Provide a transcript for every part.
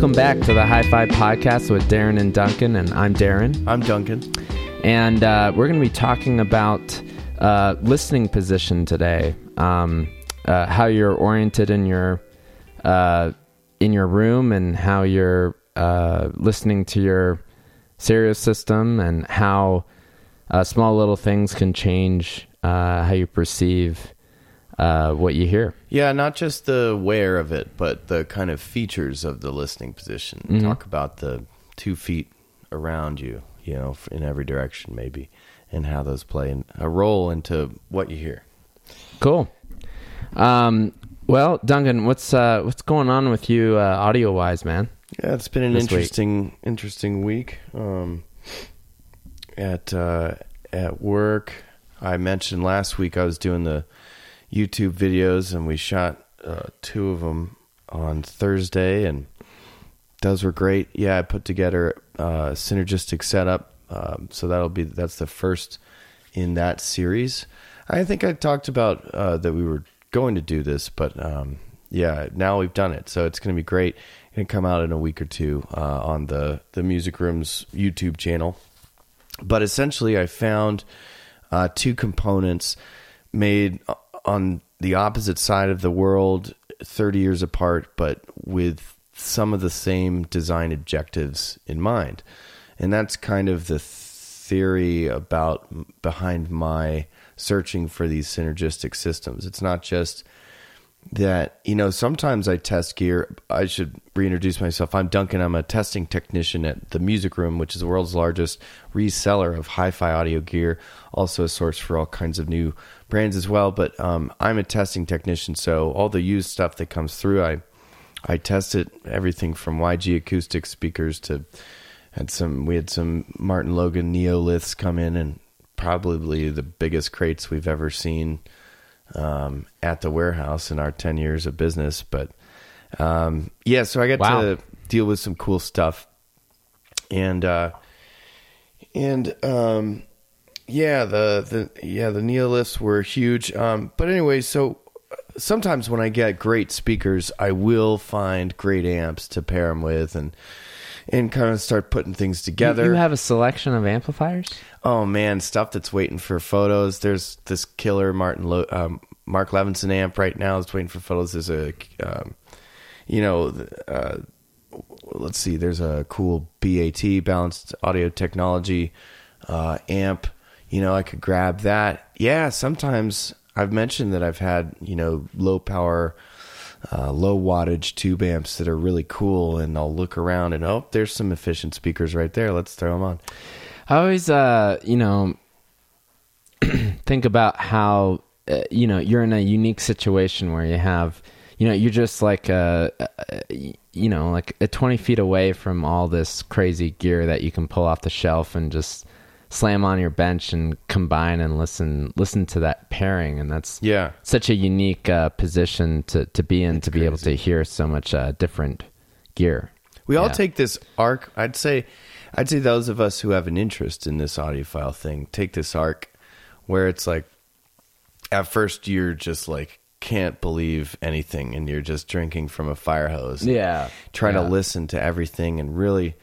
Welcome back to the Hi-Fi Podcast with Darren and Duncan, and I'm Darren. I'm Duncan. And uh, we're going to be talking about uh, listening position today. Um, uh, how you're oriented in your uh, in your room, and how you're uh, listening to your stereo system, and how uh, small little things can change how you perceive uh, what you hear. Yeah, not just the where of it, but the kind of features of the listening position. Mm-hmm. Talk about the two feet around you, you know, in every direction, maybe, and how those play a role into what you hear. Cool. Um, well, Duncan, what's uh, what's going on with you uh, audio wise, man? Yeah, it's been an interesting week. interesting week. Um, at uh, at work, I mentioned last week I was doing the YouTube videos, and we shot uh, two of them on Thursday, and those were great. Yeah, I put together a synergistic setup, um, so that'll be that's the first in that series. I think I talked about uh, that we were going to do this, but um, yeah, now we've done it, so it's going to be great. Going to come out in a week or two uh, on the the Music Rooms YouTube channel. But essentially, I found uh, two components made on the opposite side of the world, 30 years apart, but with some of the same design objectives in mind. And that's kind of the theory about behind my searching for these synergistic systems. It's not just that you know sometimes I test gear. I should reintroduce myself. I'm Duncan. I'm a testing technician at the Music Room, which is the world's largest reseller of hi-fi audio gear. Also a source for all kinds of new brands as well. But um, I'm a testing technician, so all the used stuff that comes through, I I tested everything from YG acoustic speakers to had some. We had some Martin Logan Neoliths come in, and probably the biggest crates we've ever seen um, at the warehouse in our 10 years of business. But um, yeah, so I got wow. to deal with some cool stuff. And, uh, and, um, yeah, the, the, yeah, the Neoliths were huge. Um, but anyway, so sometimes when I get great speakers, I will find great amps to pair them with and, and kind of start putting things together. You, you have a selection of amplifiers? Oh man, stuff that's waiting for photos. There's this killer Martin Lo- um, Mark Levinson amp right now is waiting for photos. There's a, um, you know, uh, let's see. There's a cool BAT balanced audio technology uh, amp. You know, I could grab that. Yeah, sometimes I've mentioned that I've had you know low power. Uh, low wattage tube amps that are really cool, and I'll look around and oh, there's some efficient speakers right there. Let's throw them on. I always, uh, you know, think about how uh, you know you're in a unique situation where you have you know you're just like a, a, you know like a 20 feet away from all this crazy gear that you can pull off the shelf and just slam on your bench and combine and listen listen to that pairing and that's yeah such a unique uh, position to to be in it's to be able to hear so much uh, different gear we all take this arc i'd say I'd say those of us who have an interest in this audiophile thing take this arc where it's like at first you're just like can't believe anything and you're just drinking from a fire hose. Yeah. Trying yeah. to listen to everything and really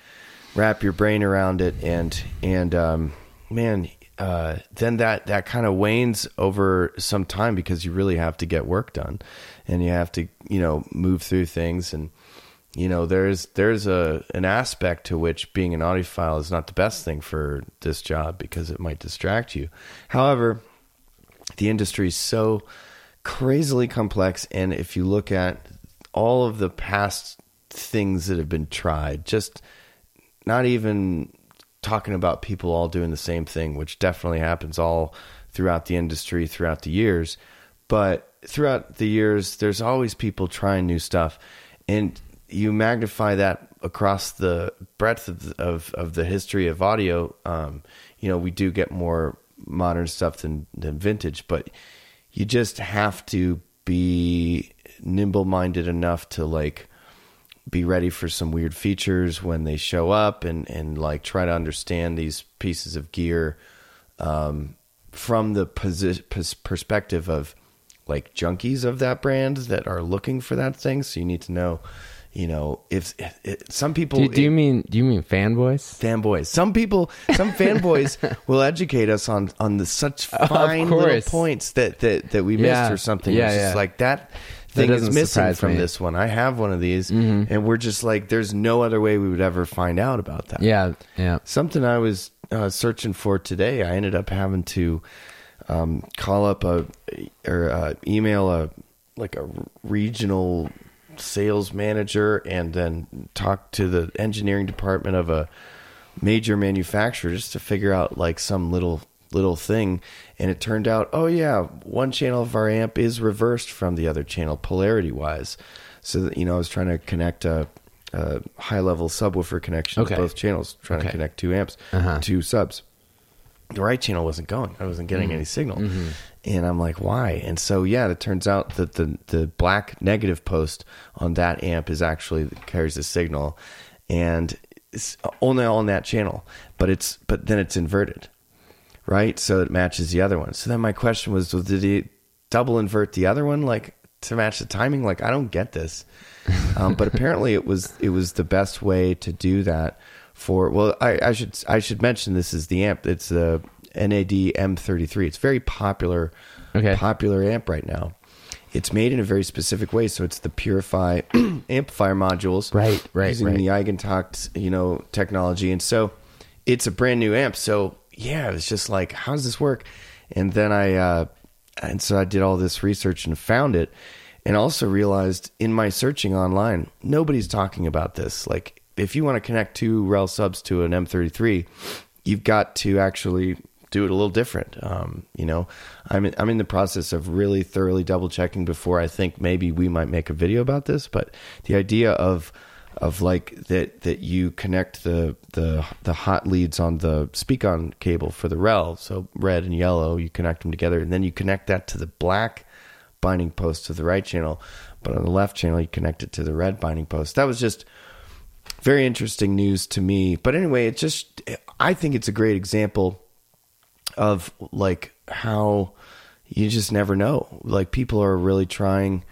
wrap your brain around it and and um, man uh, then that that kind of wanes over some time because you really have to get work done and you have to you know move through things. And you know there's there's a an aspect to which being an audiophile is not the best thing for this job because it might distract you. However the industry is so crazily complex and if you look at all of the past things that have been tried just not even talking about people all doing the same thing which definitely happens all throughout the industry throughout the years. But throughout the years there's always people trying new stuff. And you magnify that across the breadth of, of, of the history of audio, um, you know, we do get more modern stuff than, than vintage, but you just have to be nimble minded enough to like be ready for some weird features when they show up and, and like try to understand these pieces of gear um, from the posi- perspective of like junkies of that brand that are looking for that thing. So you need to know you know, if, if, if some people do, do, you mean do you mean fanboys? Fanboys. Some people, some fanboys will educate us on on the such fine little points that that that we yeah. missed or something. Yeah, it's yeah. like that thing is missing from me. this one. I have one of these, mm-hmm. and we're just like, there's no other way we would ever find out about that. Yeah, yeah. Something I was uh, searching for today, I ended up having to um, call up a or uh, email a like a regional sales manager and then talk to the engineering department of a major manufacturer just to figure out like some little little thing and it turned out oh yeah one channel of our amp is reversed from the other channel polarity wise so that you know i was trying to connect a, a high level subwoofer connection okay. to both channels trying okay. to connect two amps uh-huh. two subs the right channel wasn't going i wasn't getting mm-hmm. any signal mm-hmm. and i'm like why and so yeah it turns out that the the black negative post on that amp is actually carries the signal and it's only on that channel but it's but then it's inverted right? So it matches the other one. So then my question was, well, did he double invert the other one, like to match the timing? Like I don't get this, um, but apparently it was it was the best way to do that. For well, I, I should I should mention this is the amp. It's the NAD M33. It's very popular, okay. popular amp right now. It's made in a very specific way, so it's the Purifi amplifier modules, right? Right, using right. the Eigentakt, you know, technology, and so it's a brand new amp. So yeah, it was just like, how does this work? And then I, uh, and so I did all this research and found it, and also realized in my searching online, nobody's talking about this. Like, if you want to connect two REL subs to an M33, you've got to actually do it a little different. Um, you know, I'm in, I'm in the process of really thoroughly double checking before I think maybe we might make a video about this. But the idea of of like that that you connect the the the hot leads on the speak on cable for the REL. So red and yellow you connect them together and then you connect that to the black binding post to the right channel but on the left channel you connect it to the red binding post. That was just very interesting news to me. But anyway it just i think it's a great example of like how you just never know. Like people are really trying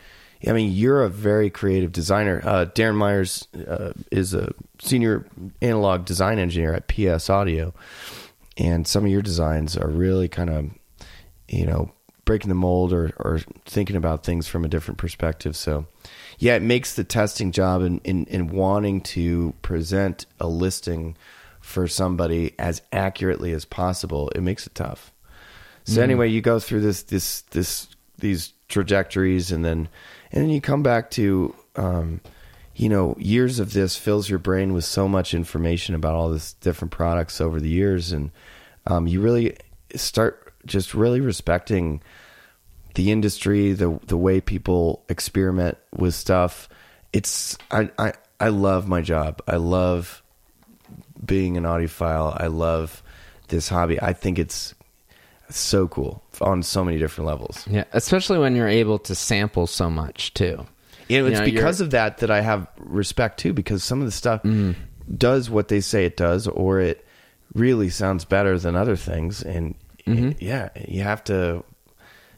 I mean, you're a very creative designer. Uh, Darren Myers uh, is a senior analog design engineer at PS Audio, and some of your designs are really kind of, you know, breaking the mold or, or thinking about things from a different perspective. So, yeah, it makes the testing job and in, in, in wanting to present a listing for somebody as accurately as possible. It makes it tough. So mm. anyway, you go through this this this these trajectories and then and then you come back to um, you know years of this fills your brain with so much information about all this different products over the years. And um, you really start just really respecting the industry the the way people experiment with stuff. It's I, I I love my job. I love being an audiophile. I love this hobby. I think it's so cool on so many different levels. Yeah, especially when you're able to sample so much too. You know, it's you know, because of that that I have respect too, because some of the stuff mm. does what they say it does, or it really sounds better than other things. And mm-hmm. yeah, you have to,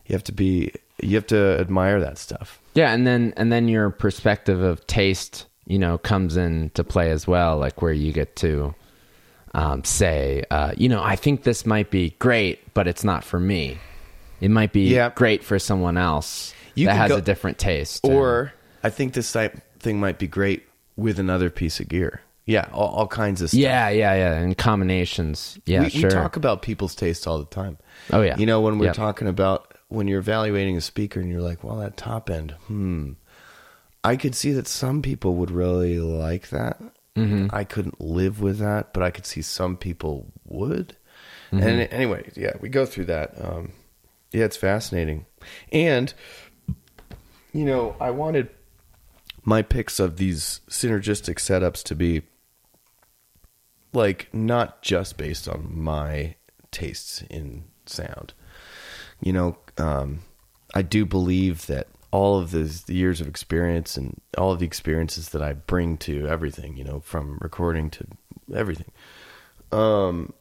you have to be, you have to admire that stuff. Yeah, and then and then your perspective of taste, you know, comes into play as well, like where you get to um, say, uh, you know, I think this might be great, but it's not for me. It might be yeah. great for someone else you that has go, a different taste. Or I think this type thing might be great with another piece of gear. Yeah, all, all kinds of stuff. Yeah, yeah, yeah, and combinations. Yeah, we, sure. We talk about people's taste all the time. Oh yeah. You know, when we're yep. talking about when you're evaluating a speaker and you're like, well, that top end, hmm. I could see that some people would really like that. Mm-hmm. I couldn't live with that, but I could see some people would. Mm-hmm. And anyway, yeah, we go through that. Um, yeah, it's fascinating. And, you know, I wanted my picks of these synergistic setups to be like not just based on my tastes in sound. You know, um, I do believe that all of the years of experience and all of the experiences that I bring to everything, you know, from recording to everything, um,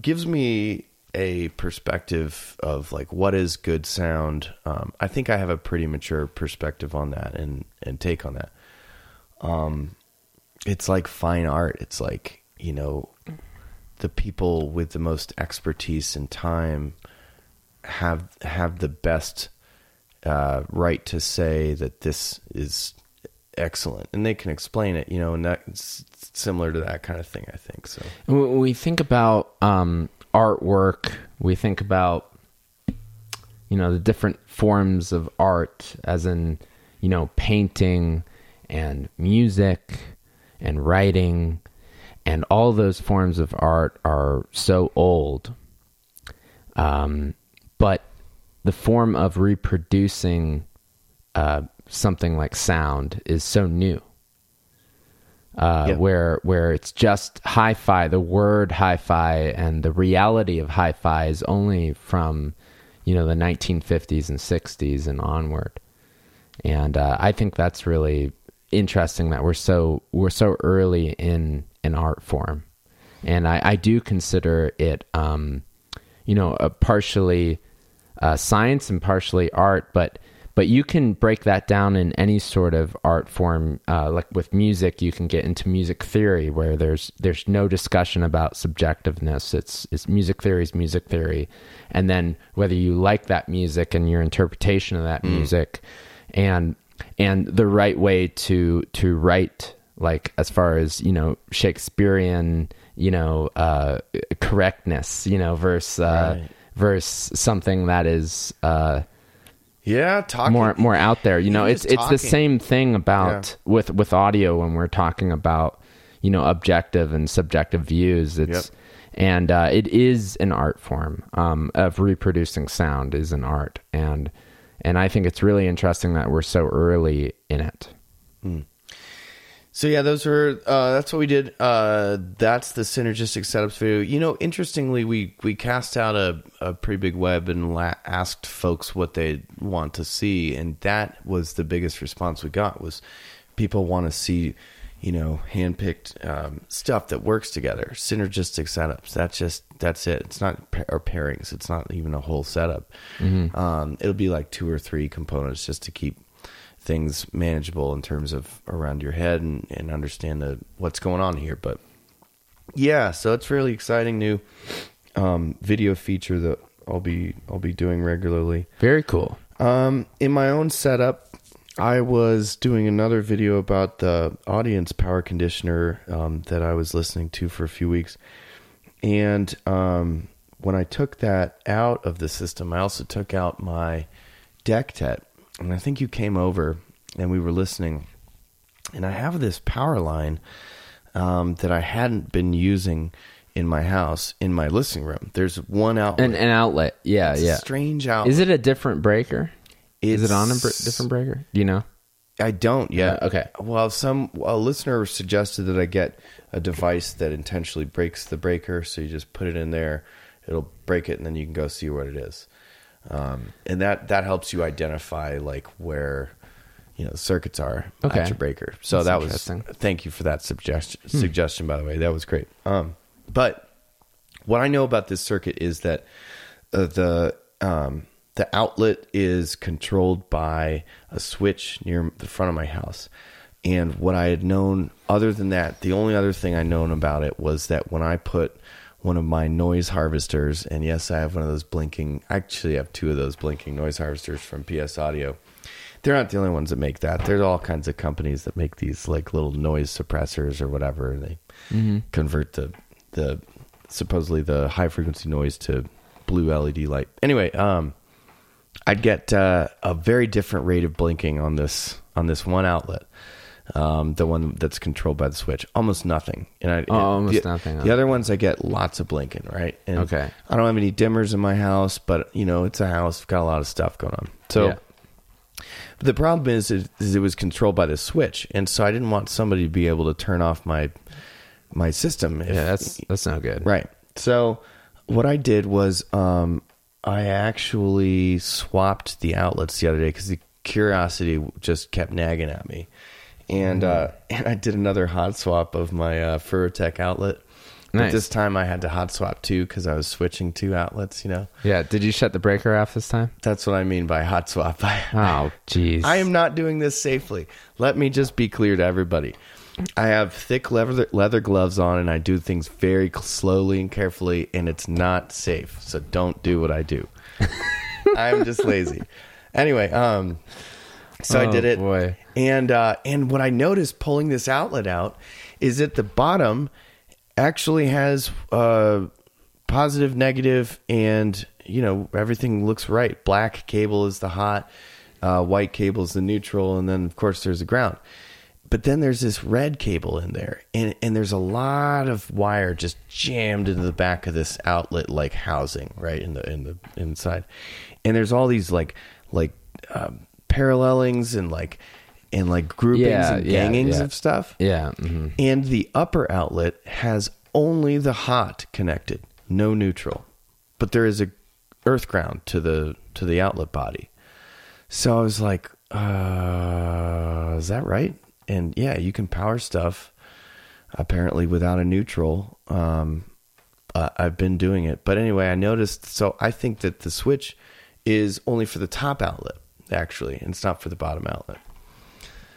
gives me a perspective of like what is good sound. Um, I think I have a pretty mature perspective on that and and take on that. um, it's like fine art. It's like you know, the people with the most expertise and time have have the best uh, right to say that this is excellent, and they can explain it. You know, and that's similar to that kind of thing. I think so. When we think about um, artwork, we think about you know the different forms of art, as in you know painting and music and writing and all those forms of art are so old. Um, but the form of reproducing uh, something like sound is so new. Uh, yep. Where where it's just hi-fi, the word hi-fi and the reality of hi-fi is only from, you know, the 1950s and 60s and onward, and uh, I think that's really interesting that we're so we're so early in an art form, and I, I do consider it, um, you know, a partially uh, science and partially art, but but you can break that down in any sort of art form. Uh, like with music, you can get into music theory, where there's there's no discussion about subjectiveness. It's it's music theory is music theory, and then whether you like that music and your interpretation of that mm. music, and and the right way to to write like as far as you know Shakespearean you know uh, correctness you know versus uh, right. Versus something that is uh, yeah talking. more more out there you know it's it's the same thing about yeah. with with audio when we're talking about you know objective and subjective views it's yep. and uh, it is an art form um, of reproducing sound is an art and and I think it's really interesting that we're so early in it. Mm. So yeah, those are uh, that's what we did. Uh, that's the synergistic setups video. You know, interestingly, we we cast out a, a pretty big web and la- asked folks what they want to see, and that was the biggest response we got was people want to see, you know, handpicked um, stuff that works together, synergistic setups. That's just that's it. It's not or pairings. It's not even a whole setup. Mm-hmm. Um, it'll be like two or three components just to keep things manageable in terms of around your head and, and understand the, what's going on here. But yeah, so it's really exciting new um, video feature that I'll be I'll be doing regularly. Very cool. Um, in my own setup, I was doing another video about the audience power conditioner um, that I was listening to for a few weeks, and um, when I took that out of the system, I also took out my Dectet and I think you came over and we were listening. And I have this power line um, that I hadn't been using in my house in my listening room. There's one outlet, an, an outlet. Yeah, it's yeah. strange outlet. Is it a different breaker? It's, Is it on a br- different breaker? Do you know? I don't yet. Uh, okay. Well, some a listener suggested that I get a device that intentionally breaks the breaker, so you just put it in there, it'll break it, and then you can go see what it is um, and that that helps you identify like where you know the circuits are okay. at your breaker. So That's that was thank you for that suggestion. Hmm. Suggestion by the way, that was great. Um, but what I know about this circuit is that uh, the um, the outlet is controlled by a switch near the front of my house. And what I had known, other than that, the only other thing I known about it was that when I put one of my noise harvesters, and yes, I have one of those blinking. Actually, I have two of those blinking noise harvesters from PS Audio. They're not the only ones that make that. There's all kinds of companies that make these like little noise suppressors or whatever. And they mm-hmm. convert the the supposedly the high frequency noise to blue LED light. Anyway, um, I'd get uh, a very different rate of blinking on this on this one outlet um, the one that's controlled by the switch. Almost nothing. And I, oh, almost the, nothing. The other ones I get lots of blinking, right? And okay. I don't have any dimmers in my house, but you know it's a house. got a lot of stuff going on. So. Yeah. The problem is, is, is, it was controlled by the switch, and so I didn't want somebody to be able to turn off my my system. If, yeah, that's that's not good, right? So what I did was um, I actually swapped the outlets the other day because the curiosity just kept nagging at me and uh, and I did another hot swap of my uh, Furutech outlet But this time I had to hot swap two because I was switching two outlets. You know, Yeah. Did you shut the breaker off this time? that's what I mean by hot swap. I, Oh, jeez. I am not doing this safely. Let me just be clear to everybody. I have thick leather leather gloves on, and I do things very slowly and carefully, and it's not safe. So don't do what I do. I'm just lazy. Anyway, um, so I Oh, did it, boy. And uh, and what I noticed pulling this outlet out is that the bottom actually has uh, positive, negative, and you know everything looks right. Black cable is the hot, uh, white cable is the neutral, and then of course there's the ground. But then there's this red cable in there, and and there's a lot of wire just jammed into the back of this outlet like housing, right in the in the inside, and there's all these like like um, parallelings and like and like groupings Yeah, and yeah, gangings yeah. of stuff. Yeah. mhm. And the upper outlet has only the hot connected, no neutral. But there is a earth ground to the to the outlet body. So I was like, uh, is that right? And yeah, you can power stuff apparently without a neutral. Um, uh, I've been doing it. But anyway, I noticed. So I think that the switch is only for the top outlet, actually, and it's not for the bottom outlet.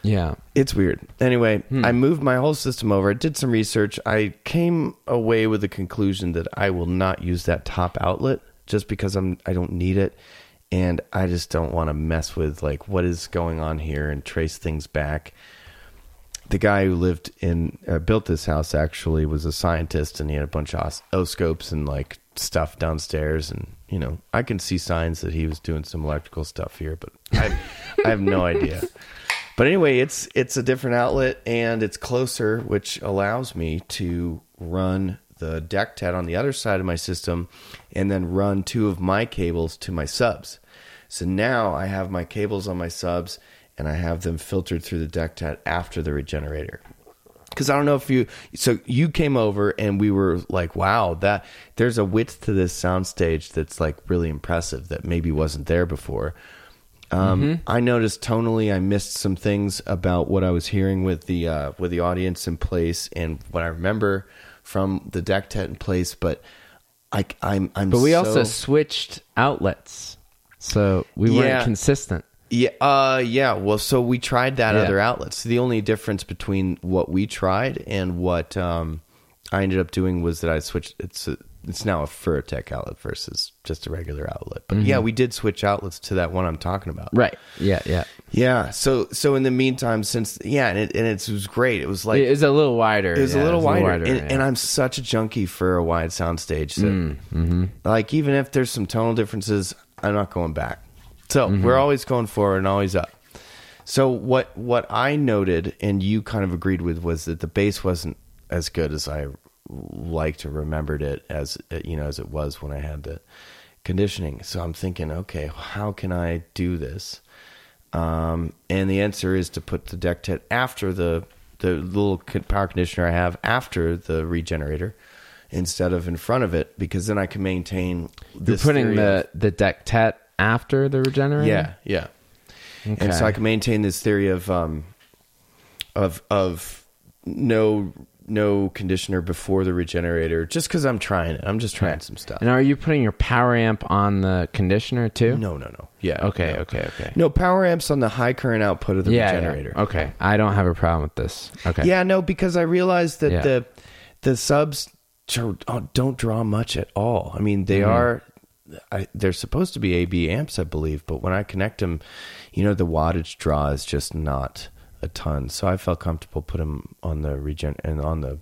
Yeah. It's weird. Anyway, Hmm. I moved my whole system over. I did some research. I came away with the conclusion that I will not use that top outlet just because I'm I don't need it and I just don't want to mess with like what is going on here and trace things back. The guy who lived in uh, built this house actually was a scientist and he had a bunch of os- oscopes and like stuff downstairs and you know, I can see signs that he was doing some electrical stuff here, but I I have no idea. But anyway, it's it's a different outlet and it's closer, which allows me to run the deck on the other side of my system and then run two of my cables to my subs. So now I have my cables on my subs and I have them filtered through the deck after the regenerator. Because I don't know if you, so you came over and we were like, wow, that there's a width to this soundstage that's like really impressive that maybe wasn't there before. Um, I noticed tonally, I missed some things about what I was hearing with the uh, with the audience in place, and what I remember from the Dectet in place. But I, I'm, I'm. But we so- also switched outlets. So we Yeah. weren't consistent. Yeah, uh, yeah. Well, so we tried that Yeah. other outlet. So the only difference between what we tried and what um, I ended up doing was that I switched. It's a, it's now a Furutech outlet versus just a regular outlet. But yeah, we did switch outlets to that one I'm talking about. Mm-hmm. Right. Yeah, yeah. Yeah. So so in the meantime, since yeah, and it, and it was great. It was like it was a little wider. it was yeah, a little wider, and, yeah. and I'm such a junkie for a wide sound stage. So, Mm, mm-hmm. like, even if there's some tonal differences, I'm not going back. So Mm-hmm. we're always going forward and always up. So what what I noted and you kind of agreed with was that the bass wasn't as good as I liked or remembered it as you know as it was when I had the conditioning. So I'm thinking, okay, how can I do this? Um, and the answer is to put the Dectet after the the little power conditioner I have after the regenerator instead of in front of it because then I can maintain. You're putting the of- the Dectet after the regenerator. yeah yeah, Okay. and so I can maintain this theory of um of of no no conditioner before the regenerator just because I'm trying it. I'm just trying some stuff. And are you putting your power amp on the conditioner too? No no no yeah Okay. no. Okay. Okay. No power amps on the high current output of the yeah, regenerator. Yeah. Okay. I don't have a problem with this. Okay. Yeah, no, because I realized that Yeah. the the subs oh, don't draw much at all. I mean, they Mm-hmm. are I, they're supposed to be AB amps, I believe, but when I connect them, you know, the wattage draw is just not a ton. So I felt comfortable putting them on the regen and on the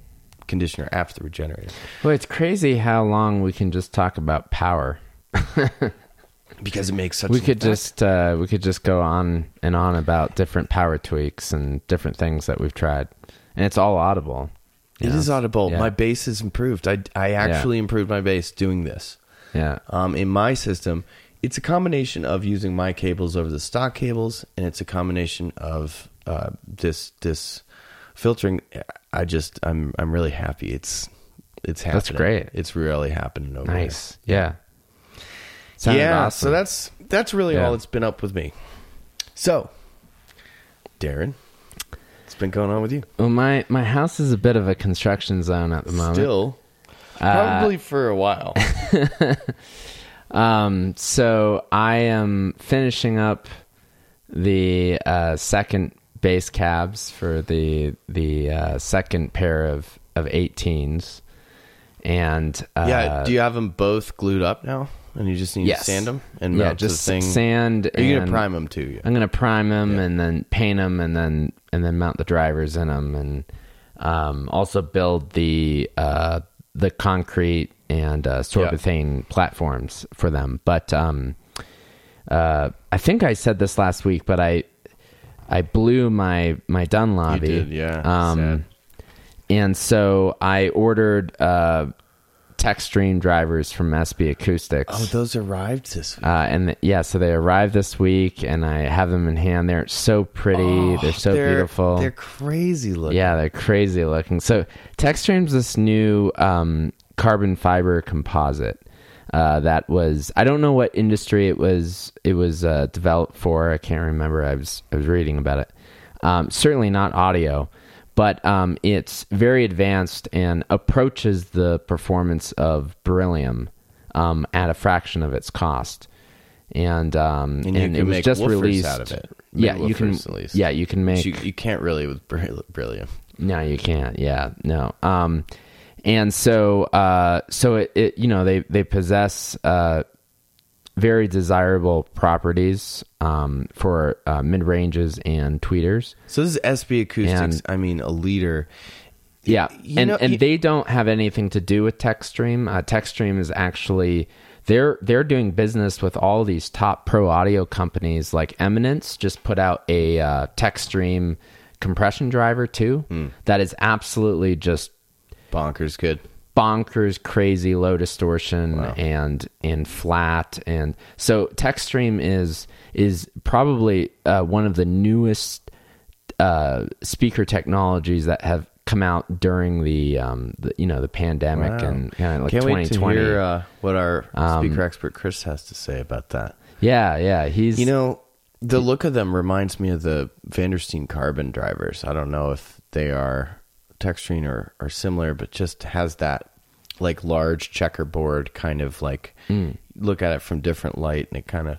conditioner after the regenerator Well, it's crazy how long we can just talk about power. because it makes such. we could effect. just uh, we could just go on and on about different power tweaks and different things that we've tried, and it's all audible. It know? is audible. Yeah. My bass has improved. I I actually improved my bass doing this. Yeah. um, in my system, it's a combination of using my cables over the stock cables, and it's a combination of uh, this this filtering. I just I'm I'm really happy. It's it's happening. That's great. It's really happening over Nice. Yeah. Sounded yeah. awesome. So that's that's really Yeah. all that's been up with me. So, Darren, what's been going on with you? well, my my house is a bit of a construction zone at the moment. Still Probably uh, for a while. um, so I am finishing up the uh, second base cabs for the the uh, second pair of of 18s, and uh, yeah, do you have them both glued up now? And you just need yes. to sand them and yeah, just the thing. sand. Are you gonna prime them too? Yeah. I'm gonna prime them yeah. and then paint them and then and then mount the drivers in them and um, also build the uh, the concrete and uh, sorbothane yeah. platforms for them. But um, uh, I think I said this last week, but I I blew my my Dunlavy. Did, yeah. Um, and so I ordered uh, TeXtreme drivers from SB Acoustics. Oh, those arrived this week. Uh, and yeah, so they arrived this week, and I have them in hand. They're so pretty. Oh, they're so they're, beautiful. They're crazy looking. Yeah, they're crazy looking. So TeXtreme's this new um, carbon fiber composite. Uh, that was I don't know what industry it was it was uh, developed for. I can't remember. I was I was reading about it. Um, certainly not audio, but um, it's very advanced and approaches the performance of beryllium um, at a fraction of its cost. And um, and, and it was just released out of it. Make yeah, you can. Yeah, you can make. You, you, can't really with beryllium. No, you can't. Yeah, no. And so uh, so it, it, you know they they possess uh, very desirable properties um, for uh, mid ranges and tweeters. So this is SB Acoustics. And, I mean, a leader. Yeah, you and know, and you, they don't have anything to do with TeXtreme. Uh, TeXtreme is actually they're they're doing business with all these top pro audio companies. Like Eminence just put out a uh, TeXtreme compression driver too. Mm. That is absolutely just bonkers good bonkers crazy low distortion wow. and and flat. And so TeXtreme is is probably uh, one of the newest uh, speaker technologies that have come out during the, um, the you know the pandemic wow. and kind of like Can't 2020 wait to hear uh, what our um, speaker expert Chris has to say about that. Yeah yeah he's you know the look of them reminds me of the Vandersteen carbon drivers. I don't know if they are TeXtreme are, are similar, but just has that like large checkerboard kind of like mm. look at it from different light and it kind of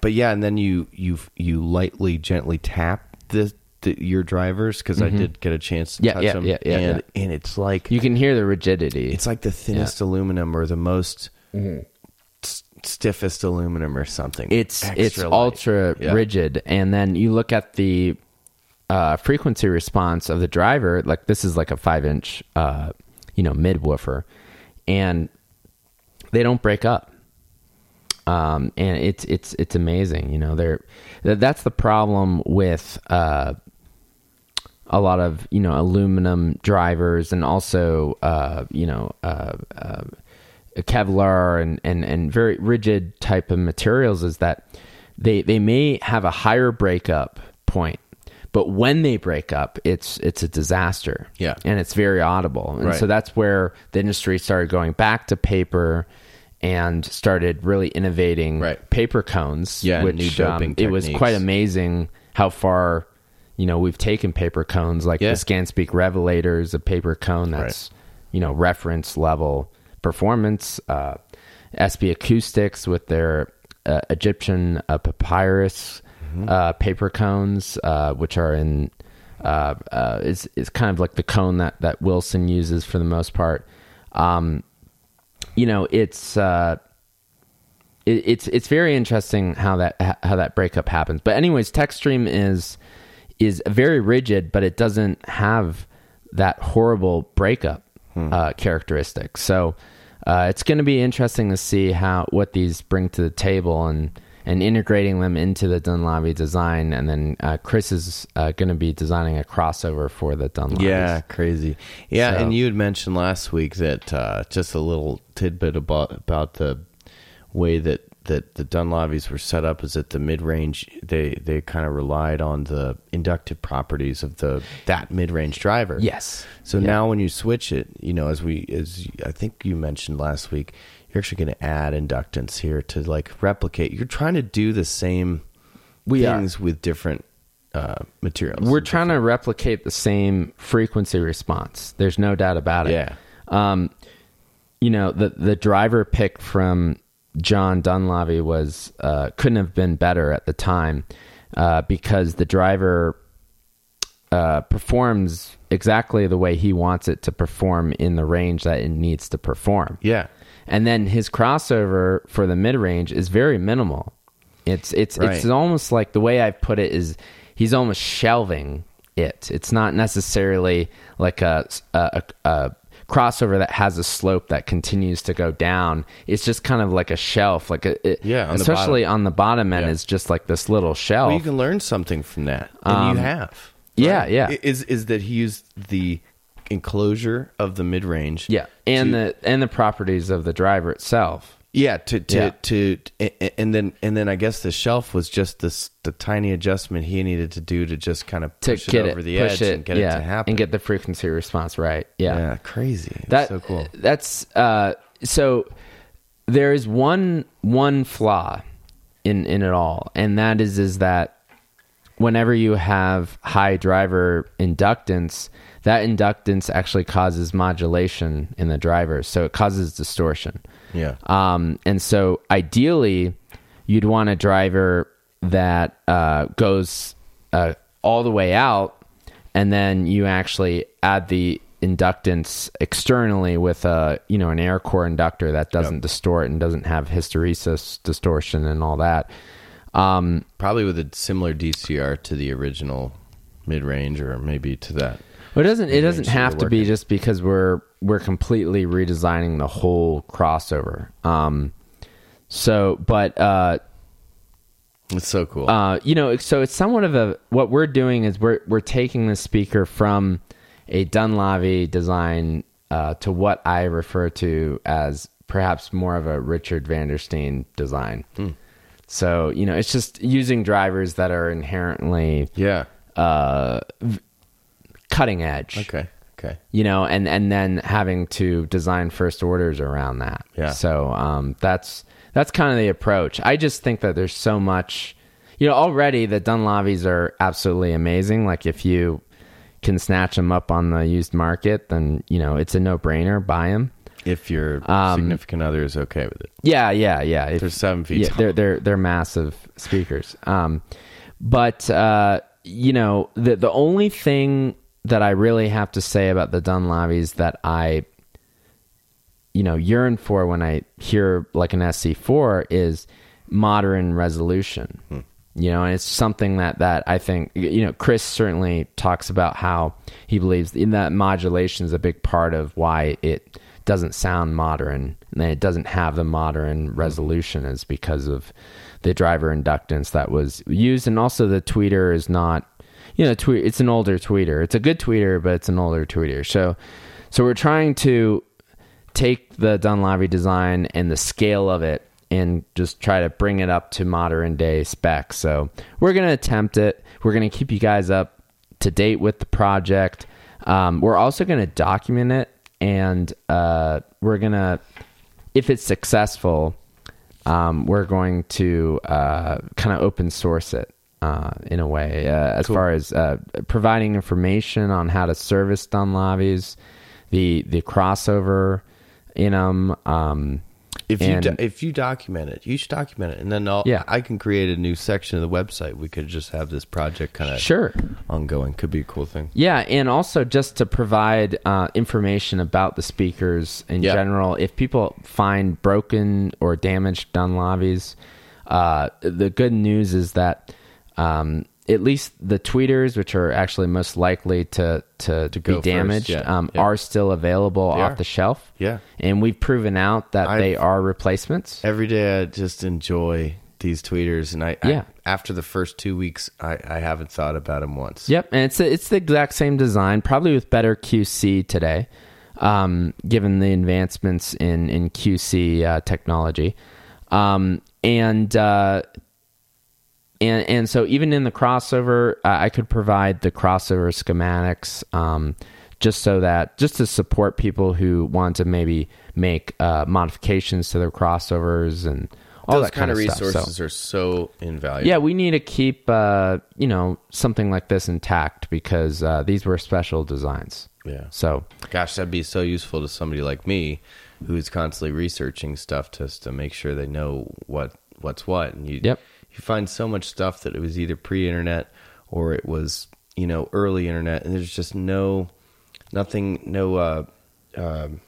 but yeah and then you you you lightly gently tap the, the your drivers because mm-hmm. I did get a chance to yeah, touch yeah, them yeah, yeah, and yeah. and it's like you can hear the rigidity it's like the thinnest yeah. aluminum or the most mm-hmm. stiffest aluminum or something it's Extra it's light. ultra rigid and then you look at the uh, frequency response of the driver, like this is like a five inch, uh, you know, mid woofer, and they don't break up. Um, and it's it's it's amazing, you know. They're that's the problem with uh, a lot of you know aluminum drivers and also uh, you know uh, uh, Kevlar and, and and very rigid type of materials is that they they may have a higher breakup point but when they break up, it's it's a disaster. Yeah, and it's very audible. And right. so that's where the industry started going back to paper and started really innovating right. paper cones. Yeah, which um, it was quite amazing how far you know we've taken paper cones like yeah. the ScanSpeak Revelators, a paper cone that's right. you know reference level performance. Uh, SB Acoustics with their uh, Egyptian uh, papyrus mm-hmm. uh, paper cones, uh, which are in uh, uh, is is kind of like the cone that that Wilson uses for the most part. Um, you know, it's uh, it, it's it's very interesting how that how that breakup happens. But anyways, TeXtreme is is very rigid, but it doesn't have that horrible breakup hmm. uh, characteristic. So uh, it's going to be interesting to see how what these bring to the table and and integrating them into the Dunlavy design. And then uh, Chris is uh, going to be designing a crossover for the Dunlavy. Yeah, crazy. Yeah, so, and you had mentioned last week that uh, just a little tidbit about about the way that that the Dunlavies were set up is that the mid range they they kind of relied on the inductive properties of the that mid range driver. Yes. So yeah. now when you switch it, you know, as we as I think you mentioned last week, you're actually going to add inductance here to like replicate. You're trying to do the same we things are. with different uh, materials. We're trying to replicate the same frequency response. There's no doubt about it. Yeah. Um, you know, the the driver pick from John Dunlavy was uh, couldn't have been better at the time uh, because the driver uh, performs exactly the way he wants it to perform in the range that it needs to perform. Yeah. And then his crossover for the mid range is very minimal. It's it's Right. it's almost like the way I've put it is he's almost shelving it. It's not necessarily like a a, a, crossover that has a slope that continues to go down. It's just kind of like a shelf, like a it, Yeah, on the especially on the bottom end Yeah. is just like this little shelf. Well, you can learn something from that, and you have. Um, yeah, yeah. Is is that he used the enclosure of the mid range? yeah, and the and the properties of the driver itself. Yeah, to to, Yeah. to and then and then I guess the shelf was just this the tiny adjustment he needed to do to just kind of To push get it it, over the push edge it, and get yeah, it to happen. and get the frequency response right. Yeah, yeah, crazy. It's that so cool. That's uh, so. There is one one flaw in in it all, and that is is that whenever you have high driver inductance, that inductance actually causes modulation in the driver, so it causes distortion. Yeah. Um, and so ideally, you'd want a driver that uh, goes uh, all the way out, and then you actually add the inductance externally with a you know an air core inductor that doesn't distort and doesn't have hysteresis distortion and all that. Um, Probably with a similar DCR to the original mid range, or maybe to that. It doesn't it doesn't have to be just because we're we're completely redesigning the whole crossover. Um so but uh It's so cool. uh you know so it's somewhat of a what we're doing is we're we're taking the speaker from a Dunlavy design uh to what I refer to as perhaps more of a Richard Vandersteen design. Hmm. So, you know, it's just using drivers that are inherently yeah. uh cutting edge Okay. Okay. you know and and then having to design first orders around that Yeah. so um that's that's kind of the approach i just think that there's so much you know already the dunlavies are absolutely amazing like if you can snatch them up on the used market then you know it's a no-brainer buy them If your Um, significant other is okay with it, yeah yeah yeah If- they're seven feet yeah, tall. they're they're they're massive speakers. Um, but uh, you know, the the only thing that I really have to say about the Dunlavies that I, you know, yearn for when I hear like an SC4 is modern resolution. Hmm. You know, and it's something that that I think you know Chris certainly talks about how he believes in that modulation is a big part of why it doesn't sound modern and it doesn't have the modern hmm. resolution is because of the driver inductance that was used. And also the tweeter is not you know tweet it's an older tweeter it's a good tweeter but it's an older tweeter so so we're trying to take the Dunlavy design and the scale of it and just try to bring it up to modern day specs. So we're to attempt it. We're to keep you guys up to date with the project. Um, we're also to document it and uh, we're to, if it's successful, um, we're going to uh, kind of open source it. Uh, in a way, uh, as far as uh, providing information on how to service Dunlavies, the the crossover in them. Um, If you do, if you document it, you should document it, and then I'll, Yeah. I can create a new section of the website. We could just have this project kind of sure, ongoing. Could be a cool thing. yeah, and also just to provide uh, information about the speakers in Yeah. general. If people find broken or damaged Dunlavies, uh, the good news is that um, at least the tweeters, which are actually most likely to to, go be first, damaged, yeah, um, yeah. are still available They off are. the shelf. Yeah. and we've proven out that I've- they are replacements. Every day, I just enjoy these tweeters, and I, I- Yeah. after the first two weeks, I, I haven't thought about them once. Yep, and it's it's the exact same design, probably with better QC today, um, given the advancements in in QC uh, technology, um, and uh, and and so even in the crossover, uh, I could provide the crossover schematics. Um, just so that just to support people who want to maybe make uh, modifications to their crossovers and all Those that kind, of of stuff. So- resources are so invaluable. yeah, we need to keep uh, you know something like this intact because uh, these were special designs. yeah. So Gosh, that'd be so useful to somebody like me who's constantly researching stuff just to make sure they know what what's what. And you Yep. You find so much stuff that it was either pre-internet or it was you know early internet, and there's just no nothing no uh, um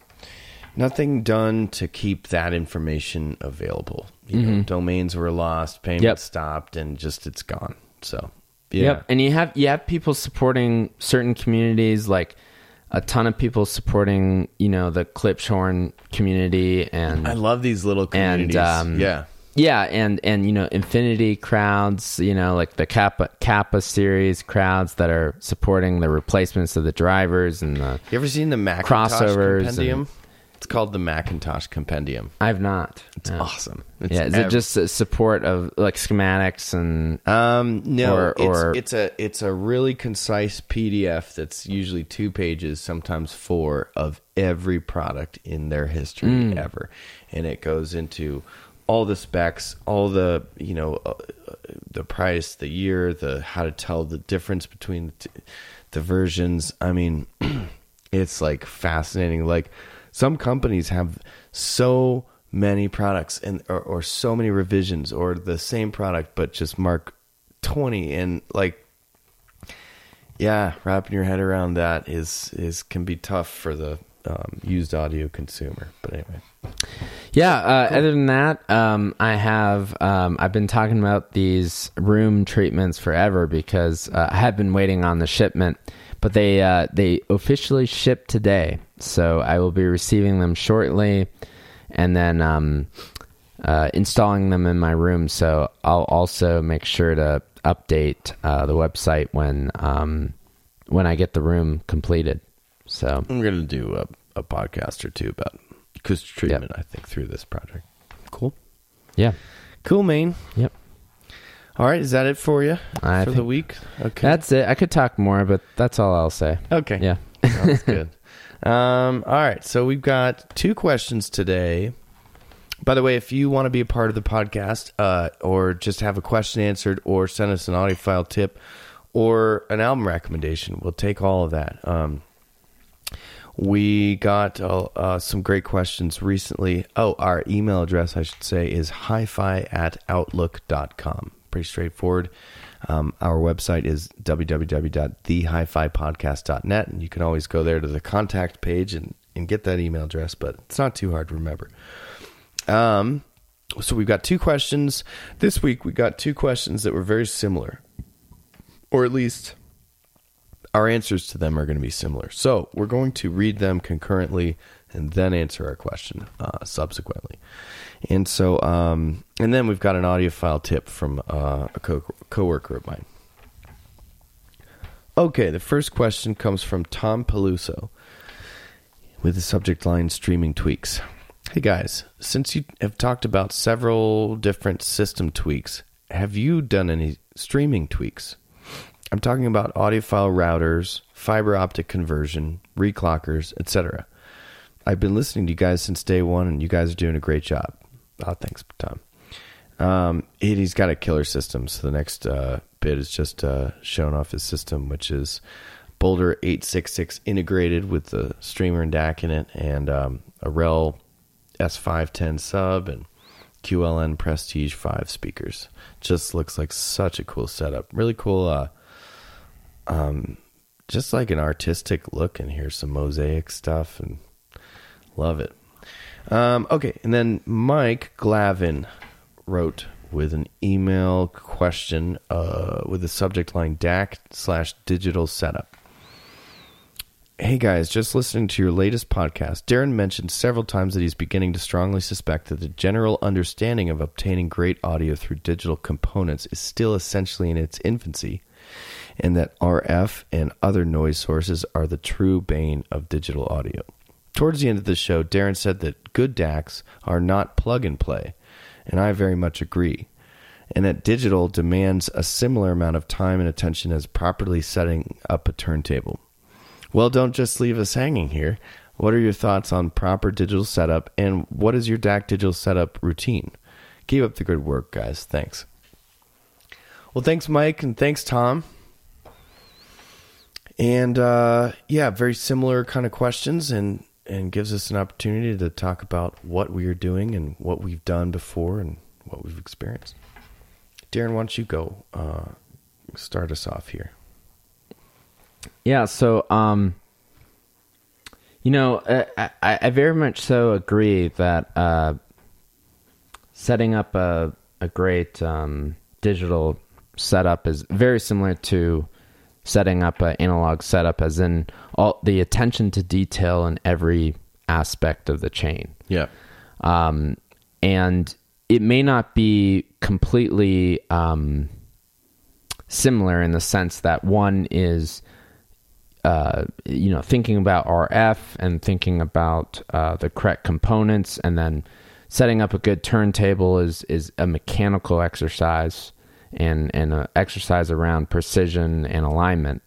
nothing done to keep that information available. You know, domains were lost, payments Mm-hmm. Yep. stopped, and just it's gone. So yeah. Yep. And you have you have people supporting certain communities, like a ton of people supporting, you know, the Klipschorn community and I love these little And, communities. um, yeah. Yeah, and and you know, Infinity crowds, you know, like the Kappa Kappa series crowds that are supporting the replacements of the drivers and the You ever seen the McIntosh Crossovers Compendium? and- It's called the McIntosh Compendium. I've not. It's No. awesome. It's yeah, is ev- it just a support of like schematics and Um, no, Or- it's, it's a it's a really concise PDF that's usually two pages, sometimes four, of every product in their history Mm. ever, and it goes into all the specs, all the you know, uh, the price, the year, the how to tell the difference between the, t- the versions. I mean, it's like fascinating. Like some companies have so many products and or, or so many revisions or the same product but just mark 20 and like yeah wrapping your head around that is is can be tough for the um, used audio consumer but anyway Yeah. Uh, Other than that, um, I have um, I've been talking about these room treatments forever because uh, I have been waiting on the shipment, but they uh, they officially ship today, so I will be receiving them shortly, and then um, uh, installing them in my room. So I'll also make sure to update uh, the website when um, when I get the room completed. So i'm gonna do a, a podcast or two about acoustic treatment i think through this project cool yeah, cool main yep. all right is that it for you I for the week okay That's it. I could talk more, but that's all I'll say. okay Yeah. Sounds good. Um, all right, so we've got two questions today. By the way, if you want to be a part of the podcast, uh, or just have a question answered, or send us an audio file tip, or an album recommendation, we'll take all of that. Um, we got uh, uh, some great questions recently. Oh, our email address, I should say, is hi fi at outlook.com. Pretty straightforward. Um, our website is www.thehifipodcast.net, and you can always go there to the contact page and, and get that email address, but it's not too hard to remember. Um, so we've got two questions. This week, we got two questions that were very similar, or at least our answers to them are going to be similar. So we're going to read them concurrently and then answer our question uh, subsequently. And so, um, and then we've got an audio file tip from uh, a co- coworker of mine. Okay, the first question comes from Tom Peluso with the subject line streaming tweaks. Hey guys, since you have talked about several different system tweaks, have you done any streaming tweaks? I'm talking about audiophile routers, fiber optic conversion, reclockers, etc. I've been listening to you guys since day one, and you guys are doing a great job. Oh, thanks, Tom. Um, he's got a killer system. So the next uh, bit is just uh, showing off his system, which is Boulder 866 integrated with the streamer and DAC in it, and um, a REL S510 sub and QLN Prestige 5 speakers. Just looks like such a cool setup. Really cool. Uh, um, just like an artistic look, and here's some mosaic stuff, and love it. Um, okay, and then Mike Glavin wrote with an email question uh, with the subject line DAC slash digital setup. Hey guys, just listening to your latest podcast, Darren mentioned several times that he's beginning to strongly suspect that the general understanding of obtaining great audio through digital components is still essentially in its infancy, and that RF and other noise sources are the true bane of digital audio. Towards the end of the show, Darren said that good DACs are not plug and play, and I very much agree, and that digital demands a similar amount of time and attention as properly setting up a turntable. Well, don't just leave us hanging here. What are your thoughts on proper digital setup, and what is your DAC digital setup routine? Keep up the good work, guys. Thanks. Well, thanks, Mike, and thanks, Tom. And uh, yeah, very similar kind of questions, and and gives us an opportunity to talk about what we are doing and what we've done before and what we've experienced. Darren, why don't you go uh, start us off here? Yeah, so um, you know, I, I, I, very much so agree that uh, setting up a a great um, digital setup is very similar to setting up an analog setup, as in all the attention to detail in every aspect of the chain. Yeah. Um, and it may not be completely um, similar in the sense that one is, uh, you know, thinking about RF and thinking about uh, the correct components, and then setting up a good turntable is is a mechanical exercise and and an exercise around precision and alignment.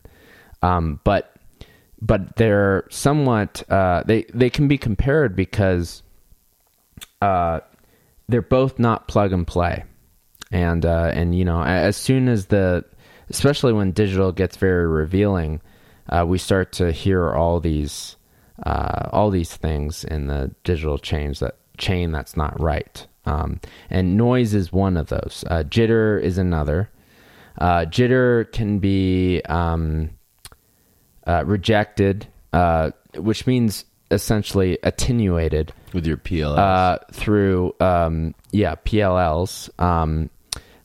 Um, but but they're somewhat uh, they they can be compared because uh, they're both not plug and play, and uh, and you know as soon as the especially when digital gets very revealing, uh, we start to hear all these uh, all these things in the digital change that chain that's not right. Um, and noise is one of those. Uh, jitter is another. Uh, jitter can be um, uh, rejected, uh, which means essentially attenuated with your PLLs uh, through um, yeah PLLs, um,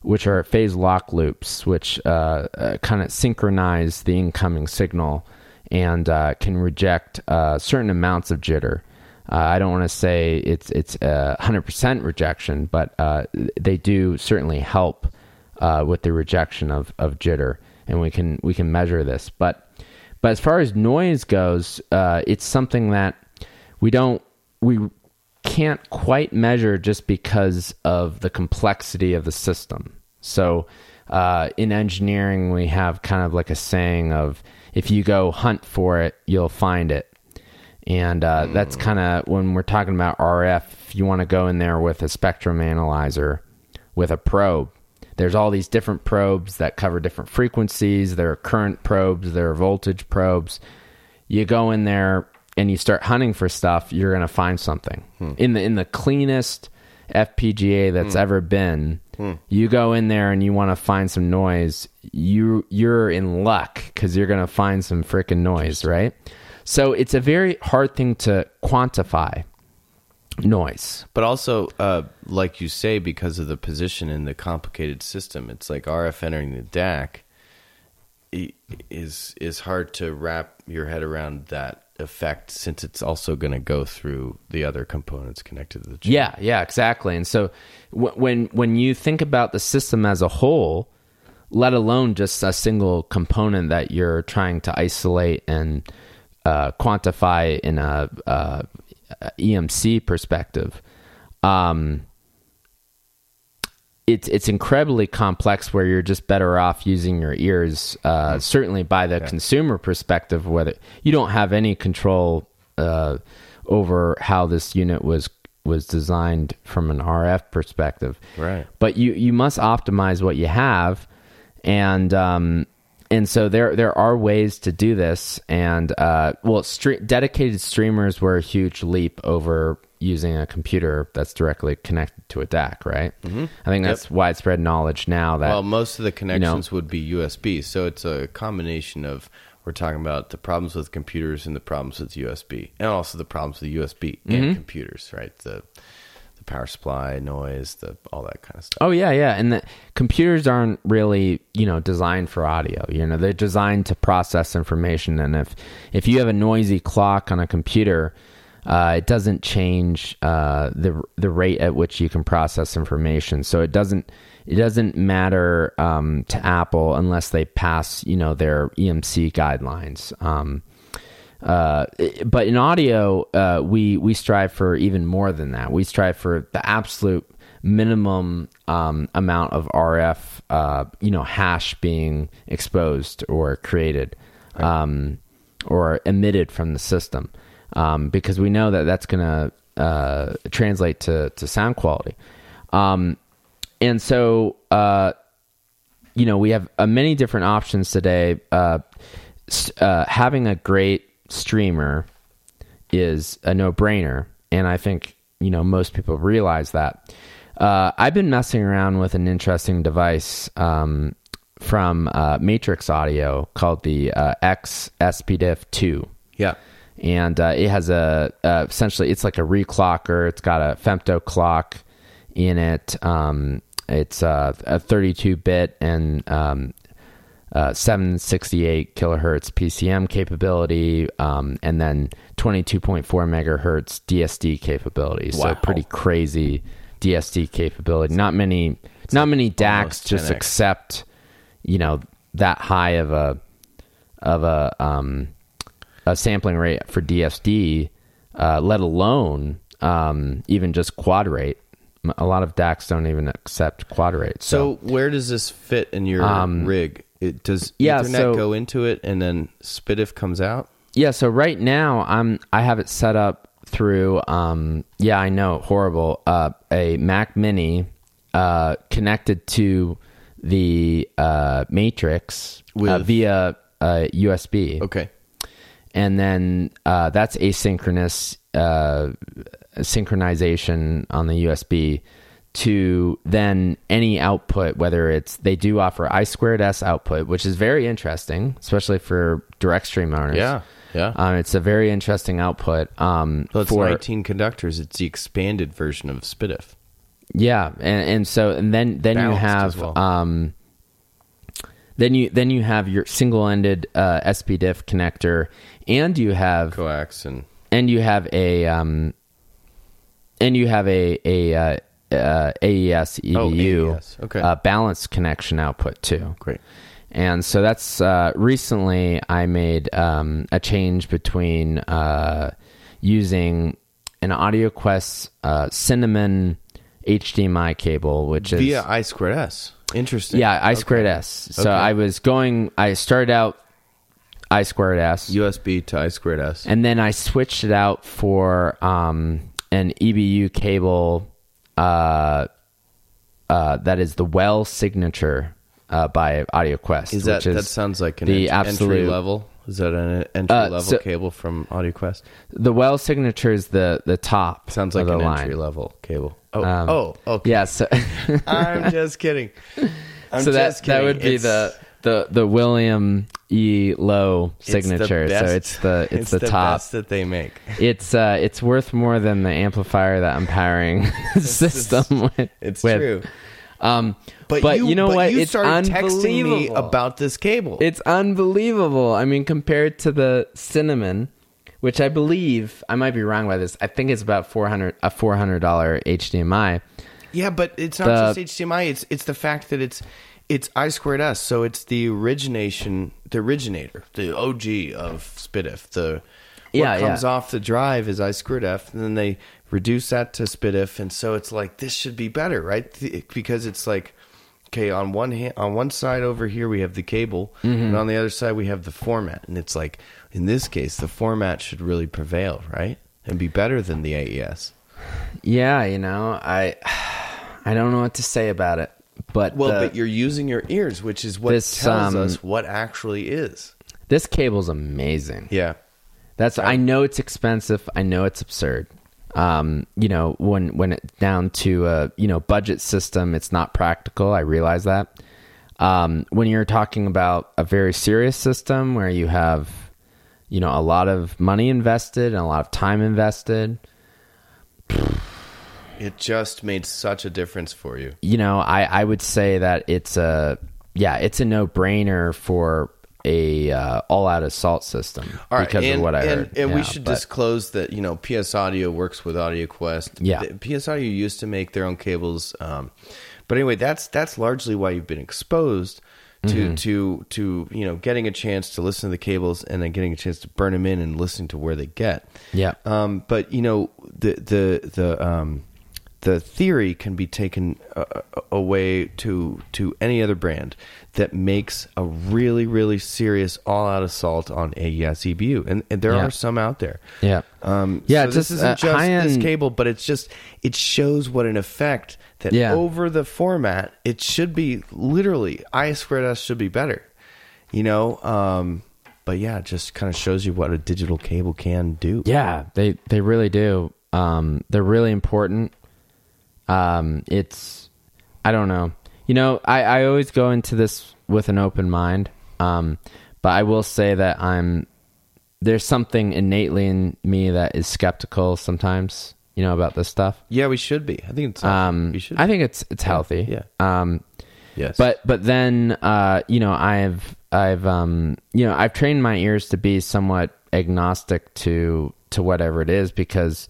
which are phase lock loops, which uh, kind of synchronize the incoming signal and can reject certain amounts of jitter. Uh, I don't want to say it's it's a hundred percent rejection, but uh, they do certainly help uh, with the rejection of, of jitter, and we can we can measure this. But but as far as noise goes, uh, it's something that we don't we can't quite measure just because of the complexity of the system. So uh, in engineering, we have kind of like a saying of if you go hunt for it, you'll find it and uh, mm. that's kind of when we're talking about RF. If you want to go in there with a spectrum analyzer with a probe, there's all these different probes that cover different frequencies. There are current probes, there are voltage probes. You go in there and you start hunting for stuff, you're going to find something hmm. in the in the cleanest FPGA that's hmm. ever been. Hmm. You go in there and you want to find some noise. You you're in luck because you're going to find some freaking noise, right? So it's a very hard thing to quantify noise. But also, uh, like you say, because of the position in the complicated system, it's like RF entering the DAC is is hard to wrap your head around that effect since it's also going to go through the other components connected to the chip. Yeah, yeah, exactly. And so w- when when you think about the system as a whole, let alone just a single component that you're trying to isolate and uh, quantify in a, EMC perspective, um, it's it's incredibly complex. Where you're just better off using your ears. Uh, mm. Certainly, by the consumer perspective, whether you don't have any control uh, over how this unit was was designed from an RF perspective, right? But you you must optimize what you have, and um, and so there there are ways to do this and uh, well stre- dedicated streamers were a huge leap over using a computer that's directly connected to a DAC right mm-hmm. I think that's yep. widespread knowledge now that well most of the connections you know, would be USB so it's a combination of we're talking about the problems with computers and the problems with USB and also the problems with USB mm-hmm. and computers right the the power supply, noise, the all that kind of stuff. Oh yeah, yeah. And the computers aren't really, you know, designed for audio. You know, they're designed to process information and if if you have a noisy clock on a computer, uh, it doesn't change uh, the the rate at which you can process information. So it doesn't it doesn't matter um, to Apple unless they pass you know their EMC guidelines. Um, uh, but in audio, uh, we we strive for even more than that. We strive for the absolute minimum um, amount of RF, uh, you know, hash being exposed or created um, or emitted from the system, um, because we know that that's going to uh, translate to to sound quality. Um, and so, uh, you know, we have many different options today. having a great streamer is a no brainer, and I think you know most people realize that. Uh, I've been messing around with an interesting device um, from uh, Matrix Audio called the uh, X SPDIF two. Yeah. And uh, it has a uh, essentially it's like a reclocker. It's got a femto clock in it. Um, it's uh, a 32 bit and um, uh, 768 kilohertz PCM capability, um, and then 22.4 megahertz DSD capability. Wow. So pretty crazy DSD capability. Not many, not many DACs just accept, you know, that high of a of a um, a sampling rate for DSD, uh, let alone um, even just quad rate. A lot of DACs don't even accept quad rate. So where does this fit in your rig? It, does yeah, Ethernet so- go into it and then SPDIF comes out? Yeah, so right now I'm I have it set up through um yeah, I know, horrible. Uh a Mac Mini uh connected to the uh Matrix uh, via uh USB. Okay. And then uh that's asynchronous uh synchronization on the USB to then any output whether it's they do offer I squared S output which is very interesting especially for direct stream owners. Yeah. Yeah. Um, it's a very interesting output. Um, well, for 19 conductors. It's the expanded version of SPDIF. yeah, and, and so and then then you have well. um, then you then you have your single-ended uh, SPDIF connector, and you have Coax and and you have a um, and you have a a uh, uh, AES EBU AES, okay. uh, balanced connection output too. great. And so that's uh, recently I made um, a change between uh, using an AudioQuest uh, Cinnamon HDMI cable, which is Via I squared S. Interesting. yeah I squared S. So Okay. I was going. I started out I squared S, USB to I squared S. and then I switched it out for um, an EBU cable uh, uh, that is the WEL Signature uh, by AudioQuest. Is that which is that sounds like an the ent- entry absolute- level? Is that an entry Uh, level so- cable from AudioQuest? the WEL Signature is the the top. Sounds like an line. entry level cable. Oh, Um, oh, okay. Yeah, so I'm just kidding. I'm so that just that kidding. would be It's- the the the William E. Low it's the signature. so it's the it's, the, top. best that they make. It's uh it's worth more than the amplifier that I'm powering the system with. It's with. true. Um, but, But, you, know but what? You it's started texting me unbelievable. about this cable. It's unbelievable. I mean, compared to the cinnamon, which I believe I might be wrong by this. I think it's about four hundred a four hundred dollar HDMI. Yeah, but it's not The- just HDMI. It's it's the fact that it's it's I squared S, so it's the origination, the originator, the OG of SPDIF. The what yeah. comes off the drive is I squared S, and then they reduce that to SPDIF, and so it's like this should be better, right? Because it's like okay, on one hand, on one side over here we have the cable, Mm-hmm. and on the other side we have the format, and it's like in this case the format should really prevail, right, and be better than the AES. Yeah, you know, I I don't know what to say about it. But Well, the- but you're using your ears, which is what This, tells um, us what actually is. this cable's amazing. Yeah. That's I know it's expensive. I know it's absurd. Um, you know, when when it's down to a you know budget system, it's not practical. I realize that. Um, when you're talking about a very serious system where you have, you know, a lot of money invested and a lot of time invested, It just made such a difference for you. you know, I I would say that it's a yeah, it's a no brainer for a uh, all out assault system All right, because and, of what I and, heard. And we should but- disclose that you know PS Audio works with AudioQuest. Yeah. PS Audio used to make their own cables, um, but anyway, that's that's largely why you've been exposed to Mm-hmm. to to you know getting a chance to listen to the cables and then getting a chance to burn them in and listening to where they get. Yeah. Um, but you know the the the um, the theory can be taken uh, away to to any other brand that makes a really really serious all out assault on AES EBU, and, and there Yeah. are some out there. Yeah. Um, Yeah, so just, this isn't uh, just this high-end- cable, but it's just it shows what an effect that Yeah. over the format it should be literally I squared S should be better. You know, um, but yeah, it just kind of shows you what a digital cable can do. Yeah, they they really do. Um, they're really important. Um, it's I don't know. You know, I, I always go into this with an open mind. Um, but I will say that I'm there's something innately in me that is skeptical sometimes, you know, about this stuff. Yeah, we should be. I think it's um, we should. I think it's it's healthy. Yeah. Um, yes. but but then uh, you know, I've I've um, you know, I've trained my ears to be somewhat agnostic to to whatever it is because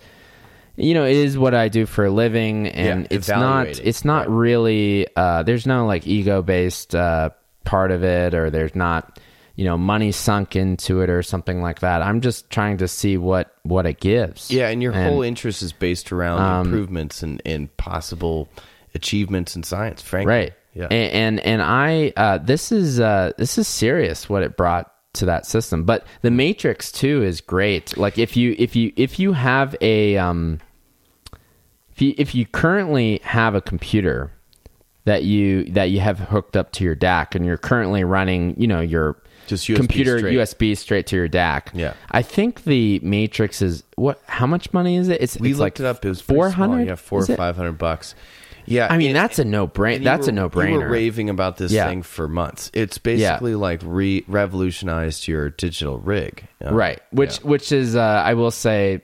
you know it is what I do for a living and Yeah, it's not evaluating. it's not really uh, there's no like ego based uh, part of it or there's not you know money sunk into it or something like that. I'm just trying to see what what it gives. yeah, and your whole interest is based around improvements and, and possible achievements in science. Frankly, right Yeah. and and, and i uh, this is uh, this is serious what it brought to that system but the matrix too is great like if you if you if you have a um you if you currently have a computer that you that you have hooked up to your DAC and you're currently running you know your Just USB computer straight. USB straight to your DAC. Yeah. I think the Matrix is what? How much money is it? It's we it's looked like it up. It was four hundred. Yeah, four or five hundred bucks. Yeah, I mean, and- that's a no brain. and you That's a were- no You brainer. were raving about this Yeah. thing for months. It's basically like re- revolutionized your digital rig, you know? right which Yeah. which is uh, i will say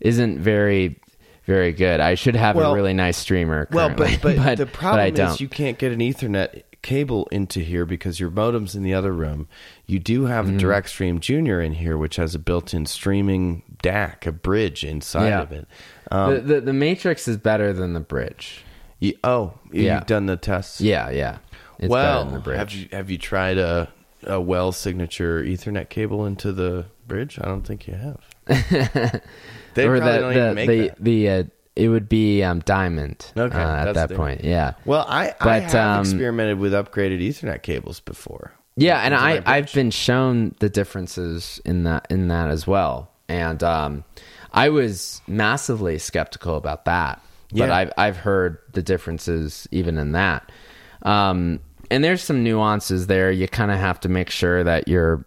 isn't very very good i should have Well- a really nice streamer Well, currently, but but, the problem don't. is you can't get an Ethernet cable into here because your modem's in the other room. You do have Mm-hmm. a DirectStream Junior in here, which has a built-in streaming DAC, a bridge inside Yeah. of it. Um, the, the the matrix is better than the bridge you- oh, Yeah. you've done the tests. yeah yeah it's better well, than the bridge have you have you tried a a well signature Ethernet cable into the bridge? I don't think you have. they or probably the don't the even make the, that. the uh, it would be um, diamond Okay, uh, at that different. point yeah Well, I I have um, experimented with upgraded Ethernet cables before. Yeah, and I I've been shown the differences in that in that as well, and um, I was massively skeptical about that, but Yeah. I've I've heard the differences even in that, um, and there's some nuances there. You kind of have to make sure that you're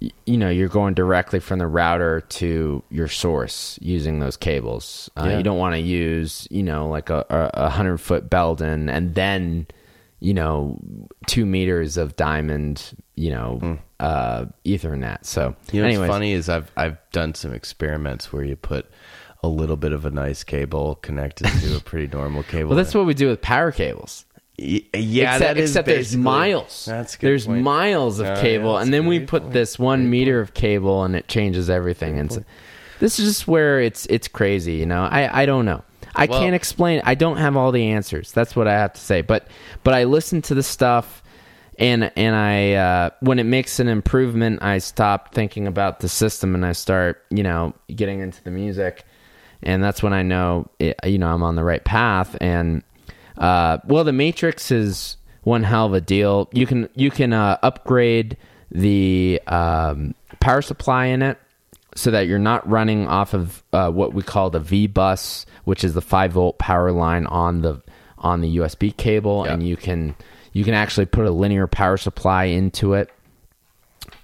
you know you're going directly from the router to your source using those cables. Uh, Yeah. You don't want to use you know like a, a, a hundred foot Belden and then you know two meters of diamond you know uh, Ethernet. So. You know anyways, what's funny is I've I've done some experiments where you put a little bit of a nice cable connected to a pretty normal cable. well that's what we do with power cables. Y- yeah, except, that is except there's miles. That's a good there's point. miles of Oh, cable, that's and then we put point. this one meter of cable, and it changes everything. And so, this is just where it's it's crazy. You know, I I don't know. I Well- can't explain. I don't have all the answers. That's what I have to say. But but I listen to the stuff. And and I uh, when it makes an improvement, I stop thinking about the system and I start you know getting into the music, and that's when I know it, you know I'm on the right path. And uh, well, the Matrix is one hell of a deal. You can you can uh, upgrade the um, power supply in it so that you're not running off of uh, what we call the V bus, which is the five volt power line on the on the USB cable, Yeah. and you can you can actually put a linear power supply into it.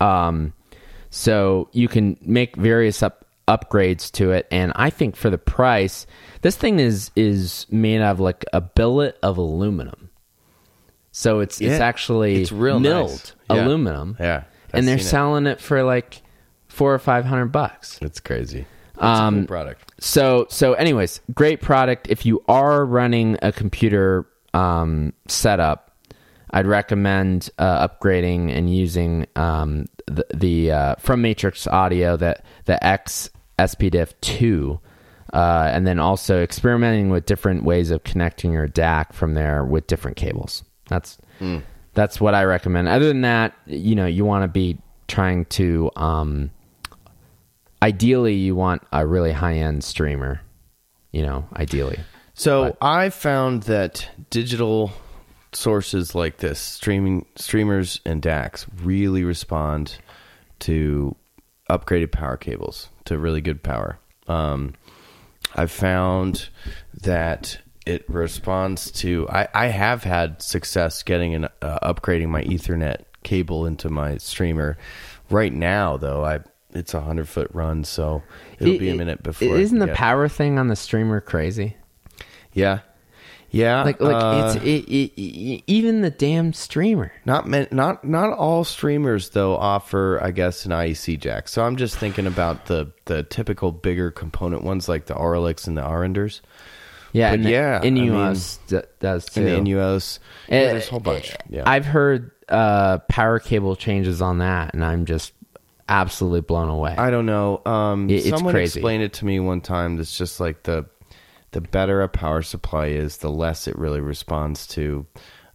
Um, so you can make various up upgrades to it, and I think for the price, this thing is is made out of like a billet of aluminum. So it's it's actually it's real milled nice. Yeah. aluminum. Yeah, and they're seen it. selling it for like four or five hundred bucks. It's crazy. Um, a cool product. So so anyways, great product. If you are running a computer um, setup, I'd recommend uh, upgrading and using um, the, the uh, from Matrix Audio that the X SPDIF two. Uh, and then also experimenting with different ways of connecting your DAC from there with different cables. That's that's what I recommend. Other than that, you know, you want to be trying to um, ideally you want a really high end streamer. You know, ideally. So I found that digital sources like this, streaming streamers and DACs, really respond to upgraded power cables to really good power. Um, I've found that it responds to. I, I have had success getting an uh, upgrading my Ethernet cable into my streamer. Right now, though, I it's a hundred foot run, so it'll It- be a minute before. Isn't the power thing on the streamer crazy? Yeah, yeah. Like, like uh, it's it, it, it- even the damn streamer. not. Not not all streamers though offer, I guess, an IEC jack. So I'm just thinking about the the typical bigger component ones like the Auralics and the Aurenders Yeah, But and yeah, I Innuos d- does too. and Innuos. Uh, Yeah, there's a whole bunch. Yeah, I've heard uh, power cable changes on that, and I'm just absolutely blown away. I don't know. Um, It- it's someone crazy. explained it to me one time. That's just like the the better a power supply is, the less it really responds to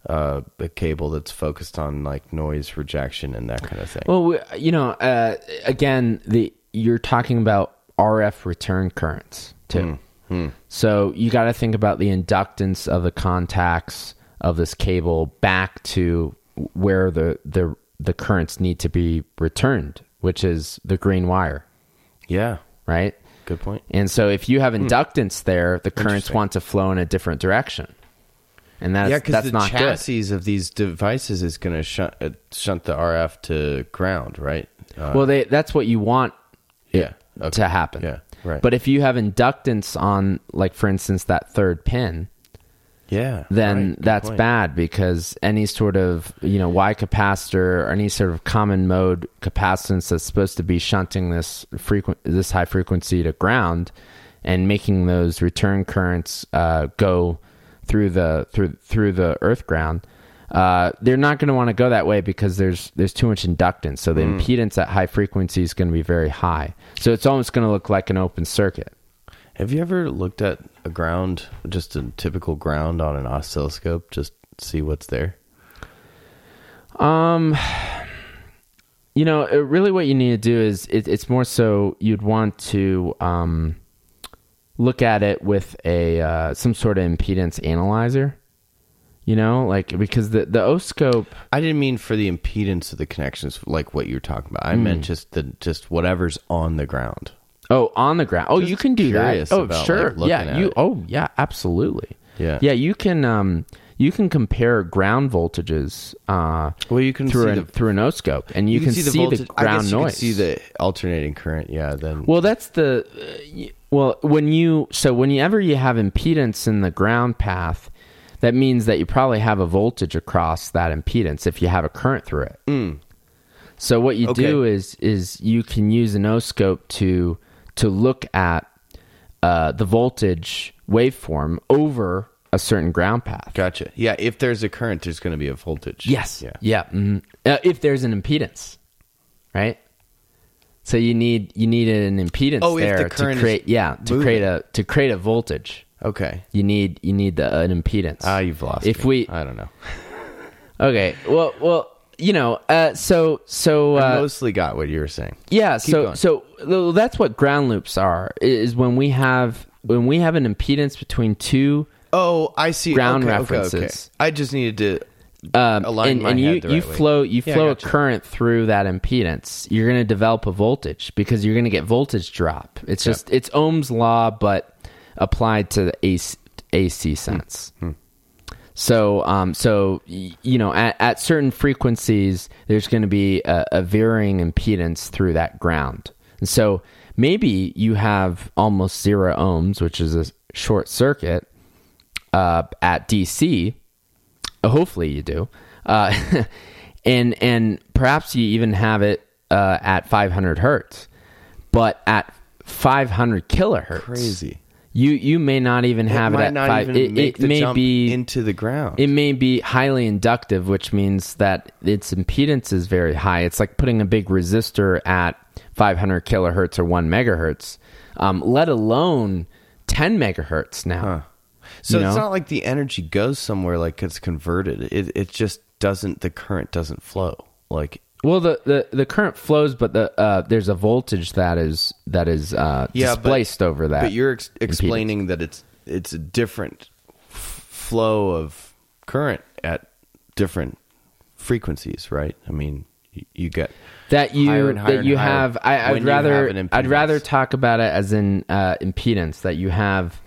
uh, a cable that's focused on like noise rejection and that kind of thing. well, you know, uh, again, the you're talking about RF return currents too. Hmm, So you got to think about the inductance of the contacts of this cable back to where the the the currents need to be returned, which is the green wire, yeah, right? Good point. And so if you have inductance there, the currents Hmm. Want to flow in a different direction. And that's yeah, because that's the not good. chassis of these devices is going to shunt uh, shunt the RF to ground, right? Uh, Well, they that's what you want yeah, okay. to happen. Yeah, right. But if you have inductance on like for instance that third pin, yeah, then right, that's point. bad because any sort of you know Y capacitor or any sort of common mode capacitance that's supposed to be shunting this frequent this high frequency to ground and making those return currents uh, go through the through through the earth ground. Uh, they're not going to want to go that way because there's there's too much inductance. So the Hmm. impedance at high frequency is going to be very high. So it's almost going to look like an open circuit. Have you ever looked at a ground, just a typical ground on an oscilloscope, just see what's there? Um, you know, really, what you need to do is it, it's more so you'd want to um, look at it with a uh, some sort of impedance analyzer. You know, like because the the O scope. I didn't mean for the impedance of the connections, like what you're talking about. I Hmm. meant just the just whatever's on the ground. Oh, on the ground. Oh, Just you can do that. Oh, about, sure. like, yeah, you. it. Oh, yeah, absolutely. Yeah. yeah. You can um you can compare ground voltages uh Well, you can through an the through an O scope, and you, can, see, the, voltage. I ground guess you noise. can see the alternating current. Yeah. Then Well, that's the uh, y- well when you so whenever you have impedance in the ground path, that means that you probably have a voltage across that impedance if you have a current through it. So what you Okay. do is is you can use an O-scope to to look at uh, the voltage waveform over a certain ground path. gotcha. Yeah. If there's a current, there's going to be a voltage. Yes. Yeah. Yeah. mhm. Uh, if there's an impedance, right? So you need you need an impedance Oh, if the there current to create yeah to moving. create a to create a voltage. Okay. You need you need the, an impedance. Ah, you've lost. If me. we I don't know. okay, well well you know uh, so so I uh, mostly got what you were saying. yeah so going. so that's what ground loops are is when we have when we have an impedance between two Oh, I see. Ground okay, okay, okay. references. I just needed to um, Align and, my and you head the you right way. flow you Yeah, I flow a current through that impedance you're going to develop a voltage because you're going to get voltage drop it's Yeah. just it's ohm's law but applied to the AC, AC sense Hmm. So um so you know at, at certain frequencies there's going to be a, a varying impedance through that ground and so maybe you have almost zero ohms which is a short circuit uh, at DC. Hopefully you do, uh, and and perhaps you even have it uh, at 500 hertz, but at 500 kilohertz, crazy. You you may not even have it it, at five. it it may be into the ground. it may be highly inductive, which means that its impedance is very high. It's like putting a big resistor at 500 kilohertz or one megahertz, um, let alone 10 megahertz now. so you it's know? not like the energy goes somewhere like it's converted. It it just doesn't. The current doesn't flow. Like Well, the, the, the current flows, but the uh, there's a voltage that is that is uh, Yeah, but- displaced over that. But you're ex- explaining that it's it's a different f- flow of current at different frequencies, right? I mean, you, you get that you higher and higher that and you higher have. I, I'd rather have an I'd rather talk about it as in uh, impedance that you have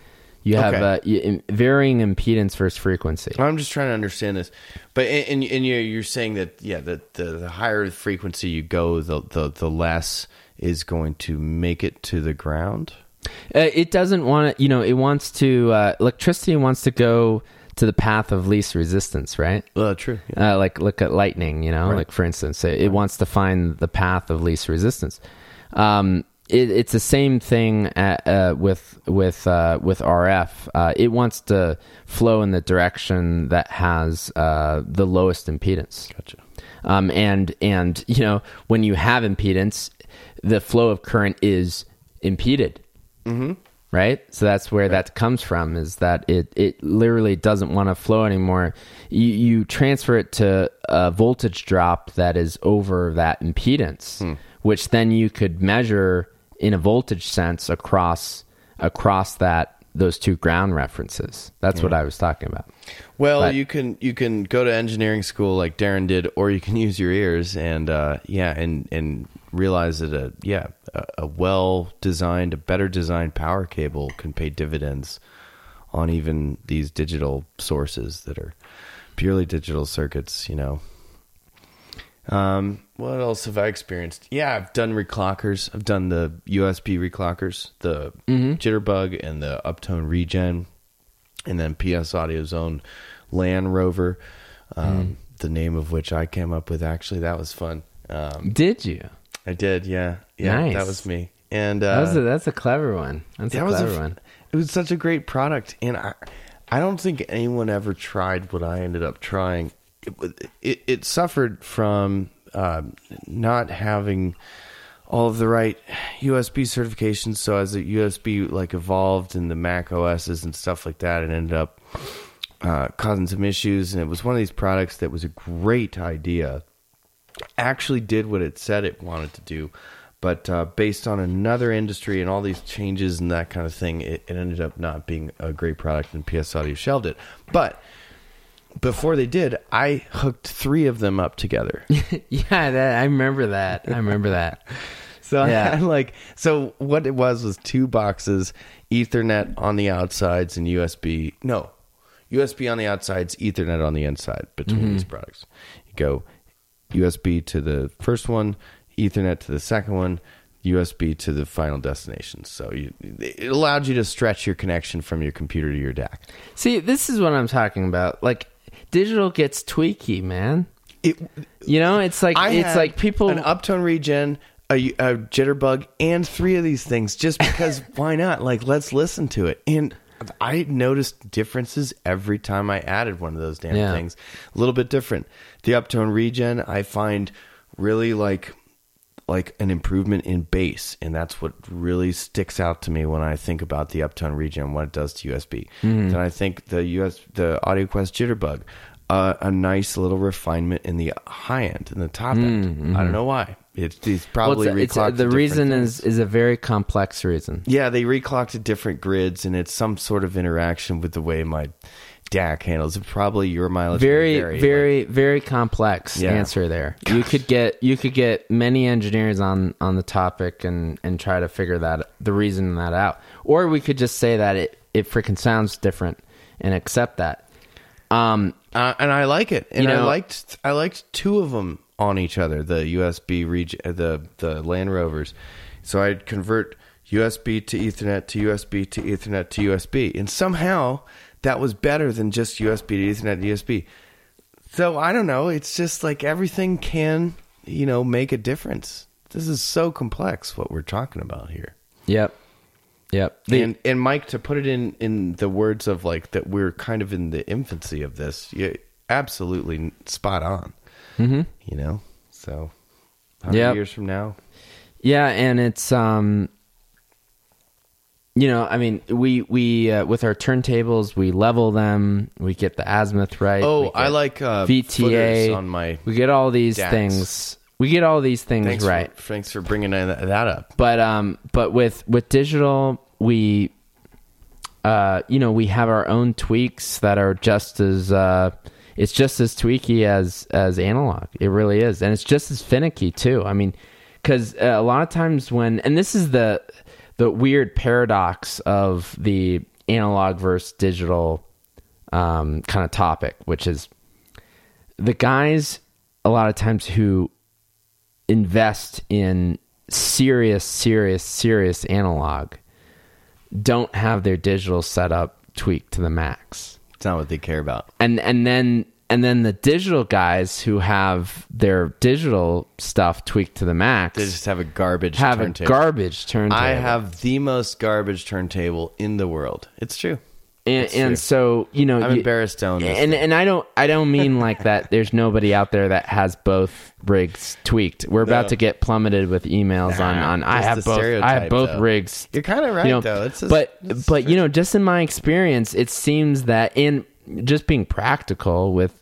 You have okay. uh, varying impedance versus frequency. I'm just trying to understand this, but and, and you're, you're saying that yeah, that the, the higher frequency you go, the, the the less is going to make it to the ground. Uh, it doesn't want to, you know, it wants to uh, electricity wants to go to the path of least resistance, right? Uh, true. Yeah. Uh, like look at lightning, you know, right. like for instance, it, it, wants to find the path of least resistance. Um, it, it's the same thing at, uh, with with uh, with RF. Uh, it wants to flow in the direction that has uh, the lowest impedance. Gotcha. Um, and and you know when you have impedance, the flow of current is impeded. Mm-hmm. Right, so that's where right. that comes from. Is that it? It literally doesn't want to flow anymore. You, you transfer it to a voltage drop that is over that impedance, hmm. which then you could measure in a voltage sense across across that those two ground references. That's what I was talking about. Well, but, you can you can go to engineering school like Darren did, or you can use your ears and uh, yeah, and and realize that a yeah a, a well designed, a better designed power cable can pay dividends on even these digital sources that are purely digital circuits. You know, um, what else have I experienced? Yeah, I've done reclockers. I've done the USB reclockers, the mm-hmm. Jitterbug and the Uptone Regen, and then PS Audio Zone LANRover, um, mm. the name of which I came up with. Actually, that was fun. Um, did you? I did. Yeah, yeah, nice. that was me. And uh, that was a, that's a clever one. That's that a clever a, one. It was such a great product, and I, I don't think anyone ever tried what I ended up trying it, it, suffered from uh, not having all of the right USB certifications. So as the USB like evolved in the Mac OSs and stuff like that, it ended up uh, causing some issues. And it was one of these products that was a great idea, actually did what it said it wanted to do, but uh, based on another industry and all these changes and that kind of thing, it, it ended up not being a great product, and PS Audio shelved it. But before they did, I hooked three of them up together. yeah, that, I remember that. I remember that. so yeah. I had like so what it was was two boxes, Ethernet on the outsides and USB. No, USB on the outsides, Ethernet on the inside between mm-hmm. these products. You go USB to the first one, Ethernet to the second one, USB to the final destination. So you, it allowed you to stretch your connection from your computer to your DAC. See, this is what I'm talking about. Like digital gets tweaky, man. It, you know, it's like I it's like people an uptone regen, a, a jitterbug, and three of these things just because why not? Like, let's listen to it. And I noticed differences every time I added one of those damn yeah. things. A little bit different. The uptone regen, I find really like like an improvement in bass, and that's what really sticks out to me when I think about the Uptone Regen and what it does to USB. Mm-hmm. Then I think the US the AudioQuest Jitterbug, uh, a nice little refinement in the high end and the top end. Mm-hmm. I don't know why. It's, it's probably well, it's, it's, the reason things. is is a very complex reason. Yeah, they reclocked to different grids, and it's some sort of interaction with the way my DAC handles. Probably your mileage. Very, very, like, very complex yeah. answer there. Gosh. You could get you could get many engineers on on the topic and and try to figure that the reason that out, or we could just say that it it freaking sounds different and accept that. Um, uh, and I like it, and you know, I liked I liked two of them on each other. The USB reg- the the LANRovers. So I'd convert USB to Ethernet to USB to Ethernet to USB, and somehow that was better than just USB to Ethernet to USB. So I don't know. It's just like everything can, you know, make a difference. This is so complex what we're talking about here. Yep. Yep. The, and and Mike, to put it in in the words of like that, we're kind of in the infancy of this. Yeah, absolutely spot on. Mm-hmm. You know, so yeah, years from now. Yeah, and it's um, you know, I mean, we we uh, with our turntables, we level them, we get the azimuth right. Oh, I like uh, VTA on my. We get all these things. We get all these things thanks right. For, thanks for bringing that up. But um, but with with digital, we, uh, you know, we have our own tweaks that are just as uh, it's just as tweaky as as analog. It really is, and it's just as finicky too. I mean, because uh, a lot of times when and this is the the weird paradox of the analog versus digital um, kind of topic, which is the guys a lot of times who invest in serious, serious, serious analog don't have their digital setup tweaked to the max. It's not what they care about. And and then and then the digital guys who have their digital stuff tweaked to the max They just have a garbage have a turntable. garbage turntable. I have the most garbage turntable in the world. It's true. and, It's true. so you know I'm you- embarrassed to own this. and and I don't I don't mean like that. There's nobody out there that has both rigs tweaked. We're about No. to get plummeted with emails on Nah, on. I have both. I have both though. rigs. You're kind of right, you know, though. It's just, but it's but you know, just in my experience, it seems that in just being practical with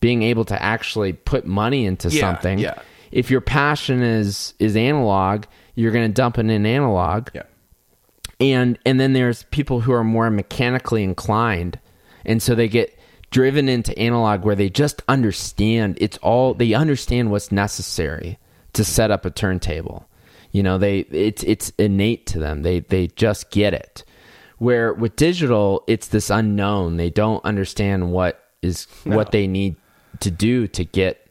being able to actually put money into Yeah, something. yeah. If your passion is is analog, you're going to dump it in analog yeah. and and then there's people who are more mechanically inclined and so they get driven into analog where they just understand it's all they understand what's necessary to set up a turntable you know they it's it's innate to them they they just get it where with digital it's this unknown they don't understand what is what they need to do to get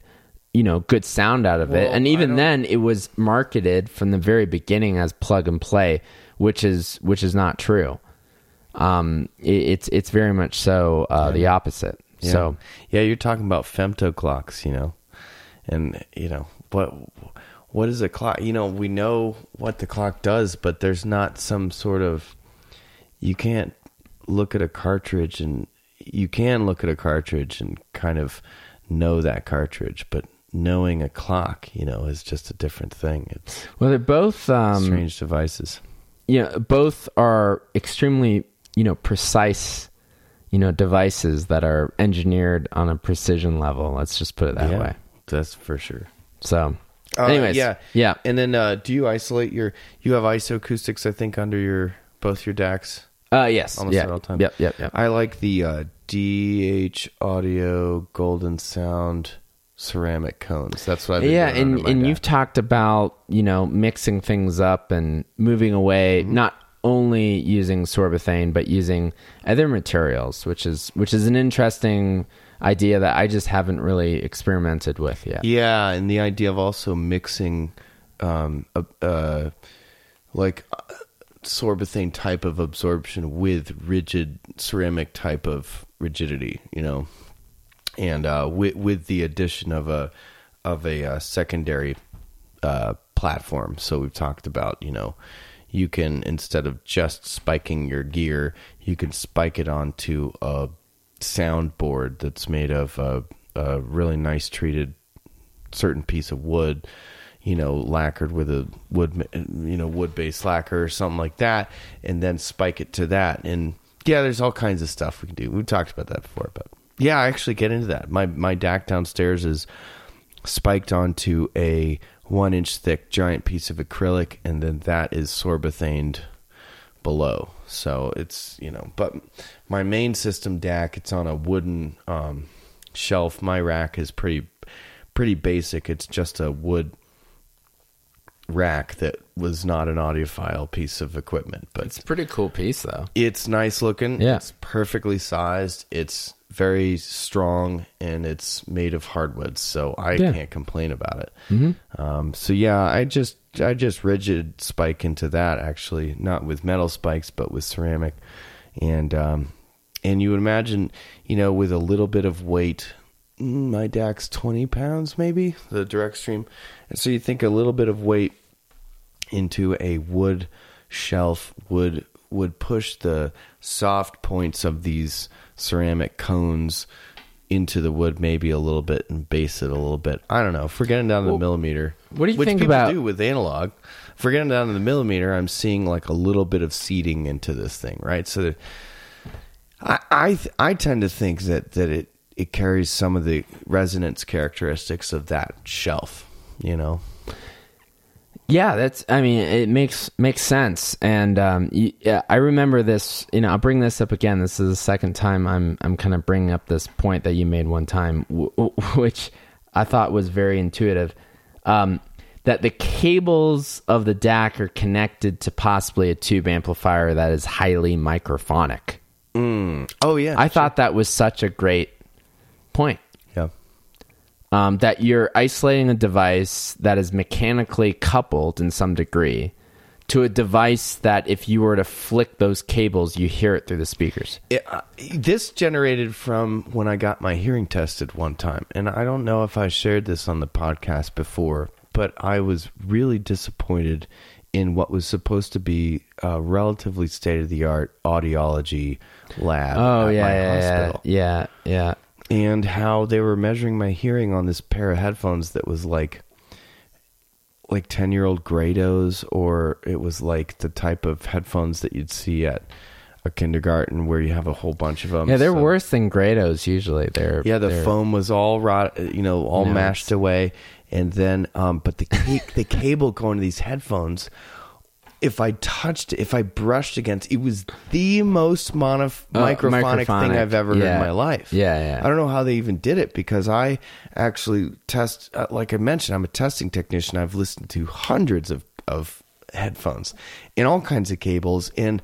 you know good sound out of it. And even then it was marketed from the very beginning as plug and play which is which is not true. Um it, it's it's very much so uh the opposite. Yeah. so yeah, you're talking about femto clocks, you know, and you know what what is a clock? You know, we know what the clock does, but there's not some sort of you can't look at a cartridge and you can look at a cartridge and kind of know that cartridge, but knowing a clock, you know, is just a different thing. It's well they're both um strange devices. you know, both are extremely, you know, precise, you know, devices that are engineered on a precision level. Let's just put it that yeah, way. that's for sure. So, Uh, anyways, yeah, yeah. And then, uh, do you isolate your? You have isoacoustics, I think, under your both your DACs. Uh, yes, Almost yeah, at all times. yep, yep, yep. I like the uh, DH Audio Golden Sound ceramic cones. That's what I've been yeah, and and you've talked about you know mixing things up and moving away, Mm-hmm. not only using sorbothane but using other materials, which is which is an interesting idea that I just haven't really experimented with yet. Yeah, and the idea of also mixing, um, a, uh, like uh, sorbothane type of absorption with rigid ceramic type of rigidity, you know, and uh, with with the addition of a of a uh, secondary uh, platform. So we've talked about, you know, you can instead of just spiking your gear, you can spike it onto a soundboard that's made of a, a really nice treated certain piece of wood, you know, lacquered with a wood, you know, wood based lacquer or something like that, and then spike it to that. And yeah, there's all kinds of stuff we can do. We've talked about that before, but yeah, I actually get into that. My my DAC downstairs is spiked onto a one inch thick giant piece of acrylic, and then that is sorbothaned below. So it's you know, but my main system DAC, it's on a wooden um, shelf. My rack is pretty pretty basic. It's just a wood rack that was not an audiophile piece of equipment, but It's a pretty cool piece though. it's nice looking. Yeah. It's perfectly sized. It's very strong and it's made of hardwoods, so I Yeah. can't complain about it. Mm-hmm. Um, so yeah, I just I just rigid spike into that actually, not with metal spikes, but with ceramic, and um, and you would imagine, you know, with a little bit of weight. Mm, My DAC's twenty pounds, maybe the direct stream, and so you think a little bit of weight into a wood shelf would would push the soft points of these ceramic cones into the wood maybe a little bit and base it a little bit. I don't know. For getting down to the millimeter, what do you which think people about- do with analog? For getting down to the millimeter, I'm seeing like a little bit of seeding into this thing, right? So that I I, th- I tend to think that that it it carries some of the resonance characteristics of that shelf. You know, Yeah, that's. I mean, it makes makes sense, and um, yeah, I remember this. You know, I'll bring this up again. This is the second time I'm I'm kind of bringing up this point that you made one time, which I thought was very intuitive. Um, that the cables of the DAC are connected to possibly a tube amplifier that is highly microphonic. Mm. Oh yeah, I sure. thought that was such a great point. Yeah. Um, that you're isolating a device that is mechanically coupled in some degree to a device that if you were to flick those cables, you hear it through the speakers. It, uh, this generated from when I got my hearing tested one time. And I don't know if I shared this on the podcast before, but I was really disappointed in what was supposed to be a relatively state of the art audiology lab. Oh, yeah, yeah, yeah, yeah. And how they were measuring my hearing on this pair of headphones that was like like 10 year old Grados, or it was like the type of headphones that you'd see at a kindergarten where you have a whole bunch of them. Yeah, they're so, worse than Grados usually. They're yeah, the they're, foam was all rot, you know, all mashed away, and then um, but the the cable going to these headphones if I touched, if I brushed against, it was the most mono- oh, microphonic, thing I've ever yeah. heard in my life. Yeah, yeah. I don't know how they even did it because I actually test, uh, like I mentioned, I'm a testing technician. I've listened to hundreds of, of headphones in all kinds of cables, and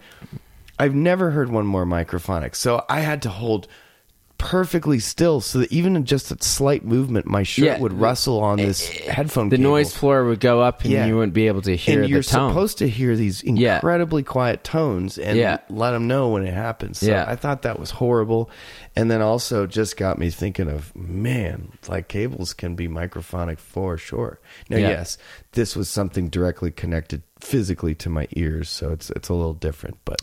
I've never heard one more microphonic. So I had to hold perfectly still so that even in just a slight movement my shirt yeah, would rustle on eh, this eh, headphone the cable. noise floor would go up and yeah. you wouldn't be able to hear and you're tone. supposed to hear these incredibly yeah. quiet tones and let them know when it happens so yeah. i thought that was horrible and then also just got me thinking of man like cables can be microphonic for sure now yes this was something directly connected physically to my ears, so it's it's a little different. But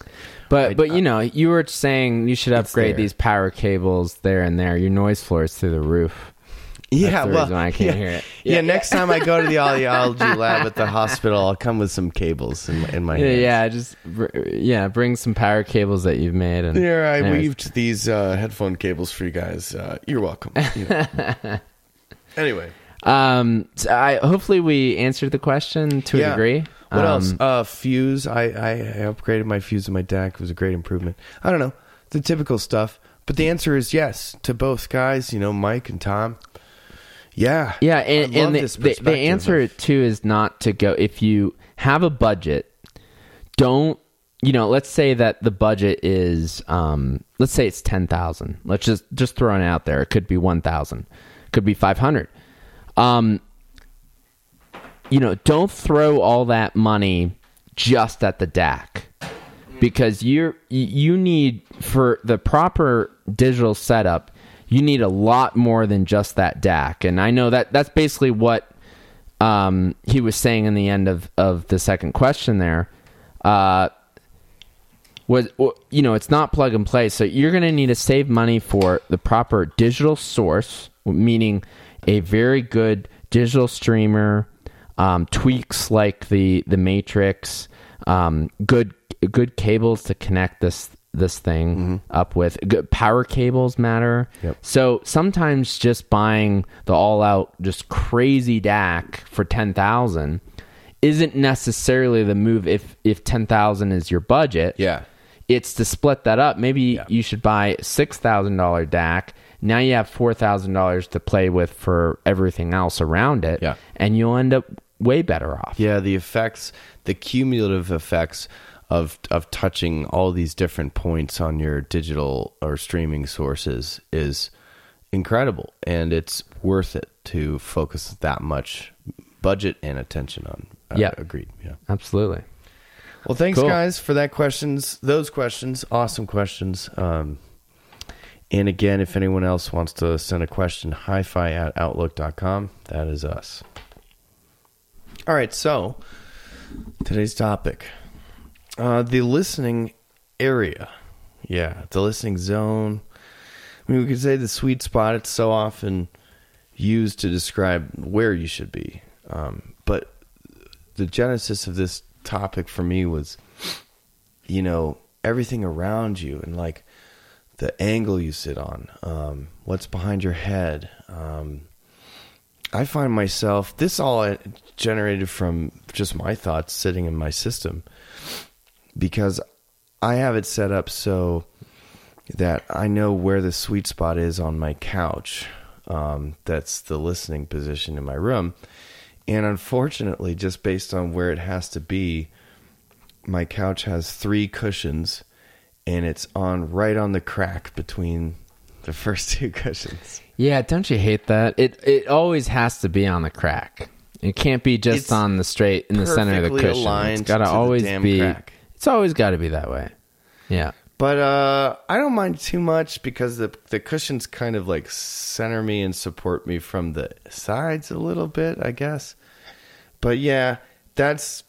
but I, but you know, you were saying you should upgrade these power cables there and there. Your noise floor is through the roof. Yeah, well, I can't yeah, hear it. Yeah, yeah, next time I go to the audiology lab at the hospital, I'll come with some cables in, in my hands. Yeah, just yeah, bring some power cables that you've made. And here I anyways. weaved these uh, headphone cables for you guys. Uh, you're welcome. You know. anyway, um, so I hopefully we answered the question to yeah. a degree. What um, else? Uh, fuse. I, I, I upgraded my fuse in my DAC. It was a great improvement. I don't know the typical stuff, but the answer is yes to both guys. You know, Mike and Tom. Yeah, yeah, and, and the, the, the answer too is not to go if you have a budget. Don't you know? Let's say that the budget is, um, let's say it's ten thousand. Let's just just throw it out there. It could be one thousand, could be five hundred. Um, you know, don't throw all that money just at the DAC because you're you need for the proper digital setup you need a lot more than just that DAC and I know that that's basically what um, he was saying in the end of, of the second question there. Uh, was you know it's not plug and play. So you're going to need to save money for the proper digital source meaning a very good digital streamer um, tweaks like the the matrix, um, good good cables to connect this this thing mm-hmm. up with. Good power cables matter. Yep. So sometimes just buying the all out just crazy DAC for ten thousand isn't necessarily the move if if ten thousand is your budget. Yeah. It's to split that up. Maybe yeah. you should buy six thousand dollar DAC now you have four thousand dollars to play with for everything else around it. Yeah. And you'll end up way better off. Yeah, the effects, the cumulative effects of of touching all these different points on your digital or streaming sources is incredible and it's worth it to focus that much budget and attention on. Uh, yeah, agreed. Yeah. Absolutely. Well, thanks cool. guys for that questions. Those questions, awesome questions. Um, and again, if anyone else wants to send a question, hi fi at outlook.com. That is us. All right, so today's topic uh, the listening area. Yeah, the listening zone. I mean, we could say the sweet spot. It's so often used to describe where you should be. Um, but the genesis of this topic for me was, you know, everything around you and like the angle you sit on, um, what's behind your head, um, I find myself this all generated from just my thoughts sitting in my system because I have it set up so that I know where the sweet spot is on my couch. Um, that's the listening position in my room, and unfortunately, just based on where it has to be, my couch has three cushions, and it's on right on the crack between the first two cushions. Yeah, don't you hate that? It it always has to be on the crack. It can't be just It's on the straight in the center of the cushion. It's got to to always be. crack. It's always got to be that way. Yeah. But uh, I don't mind too much because the the cushions kind of like center me and support me from the sides a little bit, I guess. But yeah, that's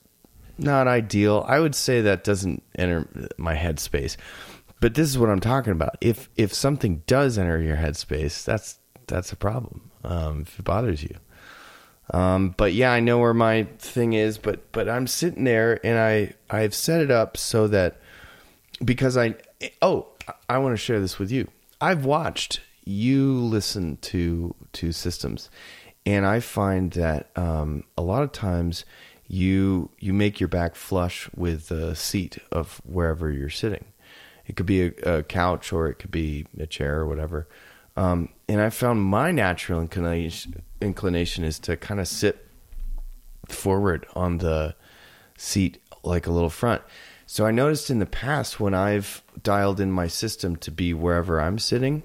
not ideal. I would say that doesn't enter my headspace. But this is what I'm talking about. If if something does enter your headspace, that's that's a problem. Um, if it bothers you. Um, but yeah, I know where my thing is, but but I'm sitting there and I I've set it up so that because I oh I want to share this with you. I've watched you listen to to systems, and I find that um, a lot of times you you make your back flush with the seat of wherever you're sitting. It could be a, a couch or it could be a chair or whatever. Um, and I found my natural inclination, inclination is to kind of sit forward on the seat like a little front. So I noticed in the past when I've dialed in my system to be wherever I'm sitting,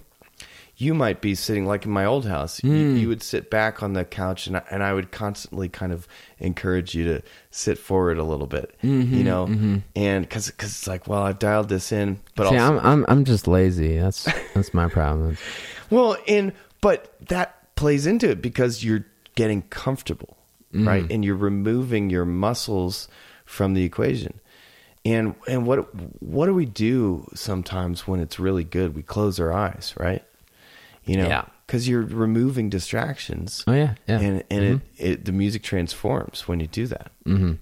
you might be sitting like in my old house. You, hmm. you would sit back on the couch, and I, and I would constantly kind of encourage you to sit forward a little bit, you mm-hmm, know, mm-hmm. and because because it's like, well, I've dialed this in, but See, also, I'm I'm I'm just lazy. That's that's my problem. well, and but that plays into it because you're getting comfortable, right? And you're removing your muscles from the equation. And and what what do we do sometimes when it's really good? We close our eyes, right? You know, Yeah. because you're removing distractions. Oh yeah, yeah. And and it, it the music transforms when you do that. mm-hmm.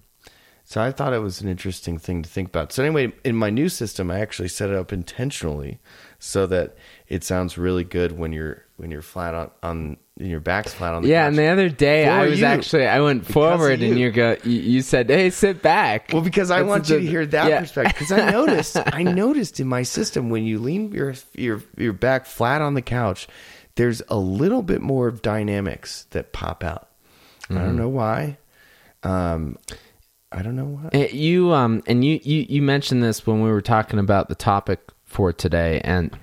So I thought it was an interesting thing to think about. So anyway, in my new system, I actually set it up intentionally so that it sounds really good when you're when you're flat on on your back's flat on the Yeah, couch. and the other day I was you. actually I went Because forward of and you. you go you, you said, "Hey, sit back." Well, because I That's want the- you to hear that yeah. perspective. Because I noticed, I noticed in my system when you lean your your your back flat on the couch, there's a little bit more of dynamics that pop out. I Mm-hmm. don't know why. Um, I don't know why. Uh, You um and you, you you mentioned this when we were talking about the topic for today and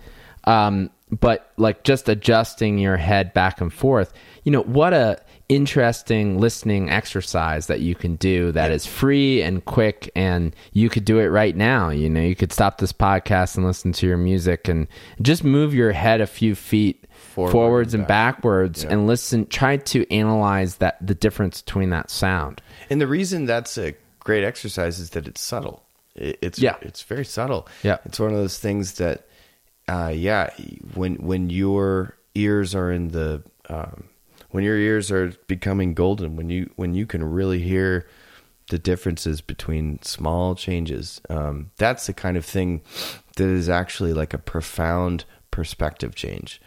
um but like just adjusting your head back and forth. You know, what a interesting listening exercise that you can do that is free and quick and you could do it right now. You know, you could stop this podcast and listen to your music and just move your head a few feet Forward forwards and and backwards Yeah. and listen try to analyze that the difference between that sound. And the reason that's a great exercise is that it's subtle. It's Yeah. it's very subtle. Yeah. it's one of those things that, uh, yeah, when when your ears are in the um, when your ears are becoming golden, when you when you can really hear the differences between small changes, um, that's the kind of thing that is actually like a profound perspective change.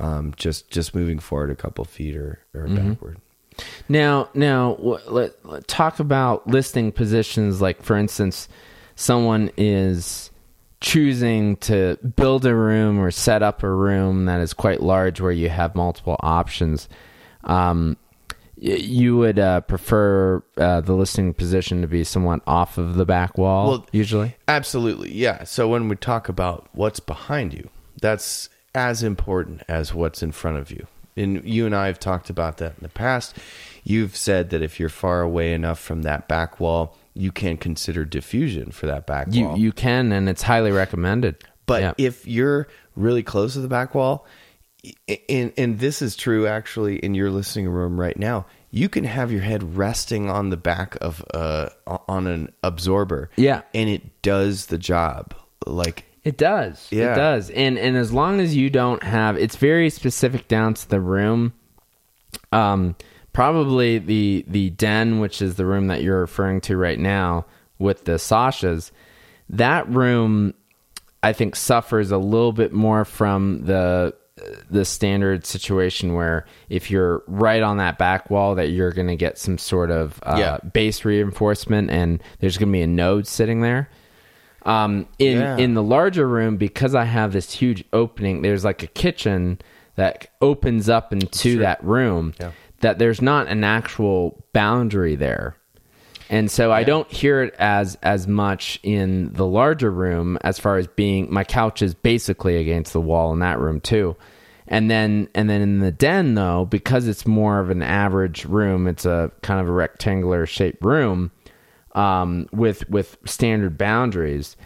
Um, just just moving forward a couple feet or, or backward. Now, now let, let talk about listing positions. Like, for instance, someone is choosing to build a room or set up a room that is quite large, where you have multiple options. Um, you would uh, prefer uh, the listing position to be somewhat off of the back wall, Well, usually. Absolutely, yeah. So when we talk about what's behind you, that's as important as what's in front of you. And you and I have talked about that in the past. You've said that if you're far away enough from that back wall, you can consider diffusion for that back You wall. you can, and it's highly recommended. But Yeah. if you're really close to the back wall, and, and this is true actually in your listening room right now, you can have your head resting on the back of uh on an absorber. Yeah. And it does the job. Like It does. Yeah. It does. And and as long as you don't have it's very specific down to the room. Um probably the the den, which is the room that you're referring to right now with the Sashas, that room I think suffers a little bit more from the the standard situation where if you're right on that back wall that you're going to get some sort of uh, Yeah. bass reinforcement and there's going to be a node sitting there um, in Yeah. in the larger room because I have this huge opening. There's like a kitchen that opens up into that room. Yeah. that there's not an actual boundary there. And so I don't hear it as as much in the larger room as far as being my couch is basically against the wall in that room too. And then and then in the den though, because it's more of an average room, it's a kind of a rectangular shaped room um, with with standard boundaries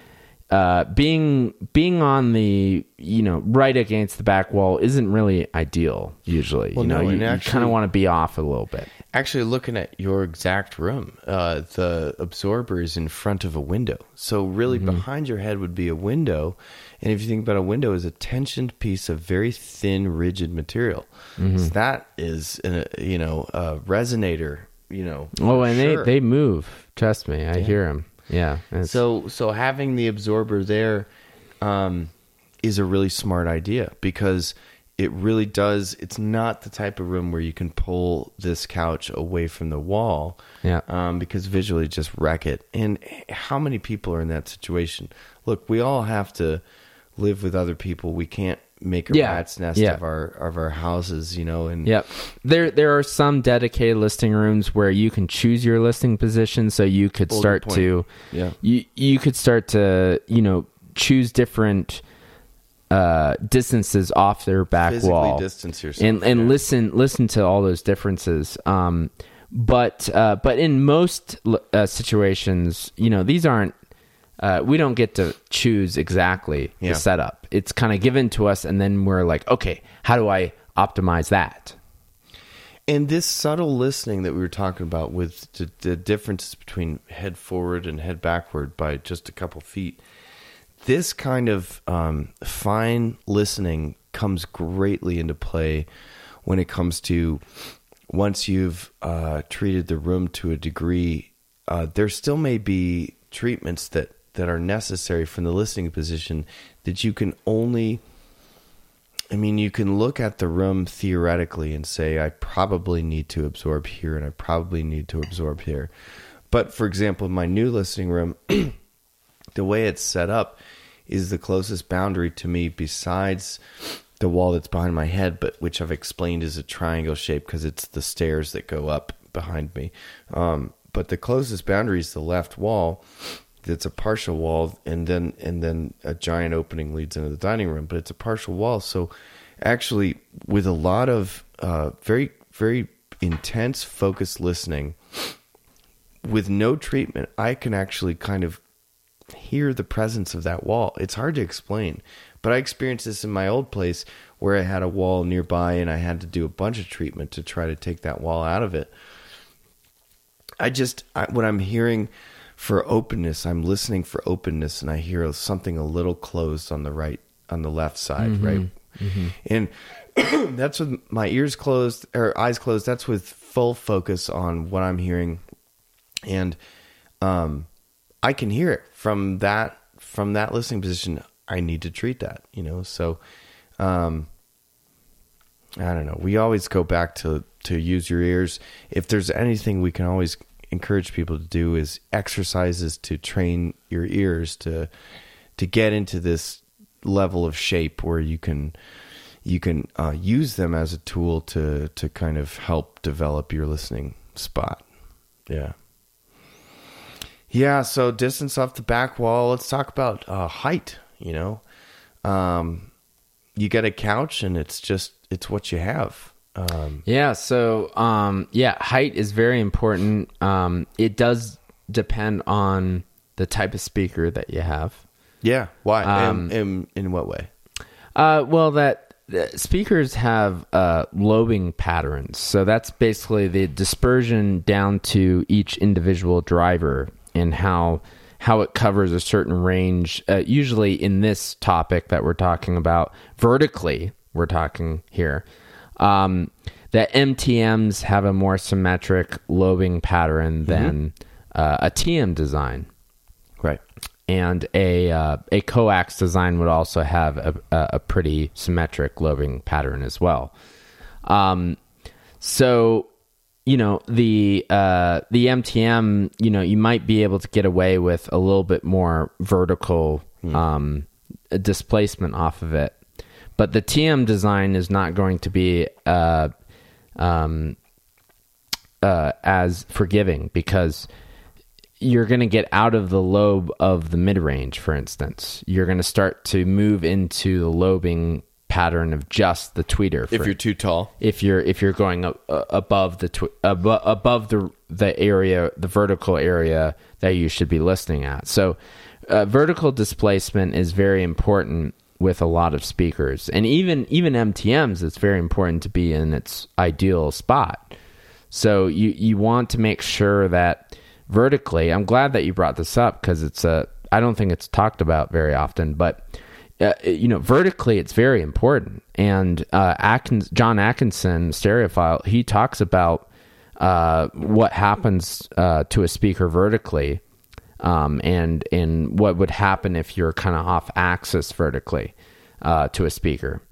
uh, being being on the you know right against the back wall isn't really ideal usually well, you know no, you, you kind of want to be off a little bit actually looking at your exact room uh, the absorber is in front of a window so really mm-hmm. behind your head would be a window and if you think about a window is a tensioned piece of very thin rigid material mm-hmm. so that is a, you know a resonator you know oh and sure. they they move trust me i yeah. hear them yeah. So so having the absorber there um, is a really smart idea because it really does. It's not the type of room where you can pull this couch away from the wall. Yeah. Um, because visually just wreck it. And how many people are in that situation? Look, we all have to live with other people. We can't make a yeah. rat's nest yeah. of our of our houses, you know. And yep, there there are some dedicated listing rooms where you can choose your listing position, so you could start to yeah you you could start to you know choose different uh, distances off their back Physically wall, distance yourself, and and yeah. listen listen to all those differences. Um, but uh, but in most uh, situations, you know, these aren't uh, we don't get to choose exactly yeah. the setup. It's kind of given to us, and then we're like, okay, how do I optimize that? And this subtle listening that we were talking about with the, the differences between head forward and head backward by just a couple feet, this kind of um, fine listening comes greatly into play when it comes to once you've uh, treated the room to a degree. Uh, there still may be treatments that that are necessary from the listening position that you can only I mean, you can look at the room theoretically and say, I probably need to absorb here and I probably need to absorb here. But for example, my new listening room, the way it's set up is the closest boundary to me besides the wall that's behind my head, but which I've explained is a triangle shape because it's the stairs that go up behind me. Um, but the closest boundary is the left wall it's a partial wall and then and then a giant opening leads into the dining room but it's a partial wall. So actually with a lot of uh, very very intense focused listening with no treatment i can actually kind of hear the presence of that wall. It's hard to explain but i experienced this in my old place where i had a wall nearby and i had to do a bunch of treatment to try to take that wall out of it. I just I, when i'm hearing for openness. I'm listening for openness, and I hear something a little closed on the right, on the left side, mm-hmm. right, mm-hmm. and that's with my ears closed or eyes closed. That's with full focus on what I'm hearing, and um, I can hear it from that from that listening position. I need to treat that, you know. So, um, I don't know. We always go back to to use your ears. If there's anything we can always encourage people to do is exercises to train your ears to to get into this level of shape where you can you can uh, use them as a tool to to kind of help develop your listening spot. Yeah. Yeah, so distance off the back wall. Let's talk about uh, height. You know, um, you get a couch, and it's just it's what you have. Um, yeah. So, um, yeah, height is very important. Um, it does depend on the type of speaker that you have. Yeah. Why? Um, in, in, in what way? Uh, well, that speakers have uh, lobing patterns. So that's basically the dispersion down to each individual driver and how how it covers a certain range. Uh, usually, in this topic that we're talking about, vertically, we're talking here. Um, the MTMs have a more symmetric lobing pattern mm-hmm. than mm-hmm. uh, a TM design. Right. And a uh, a coax design would also have a, a pretty symmetric lobing pattern as well. Um, so you know the uh, the MTM, you know, you might be able to get away with a little bit more vertical mm. um, displacement off of it. But the TM design is not going to be uh, um, uh, as forgiving because you're going to get out of the lobe of the mid range, for instance. You're going to start to move into the lobing pattern of just the tweeter. If you're too tall, if you're if you're going uh, above the tw- above, above the the area, the vertical area that you should be listening at. So, uh, vertical displacement is very important with a lot of speakers, and even even MTM's. It's very important to be in its ideal spot. So you you want to make sure that vertically. I'm glad that you brought this up because it's a. I don't think it's talked about very often, but uh, you know, vertically, it's very important. And uh, Atkins, John Atkinson, Stereophile, he talks about uh, what happens uh, to a speaker vertically, um, and and what would happen if you're kind of off axis vertically uh, to a speaker.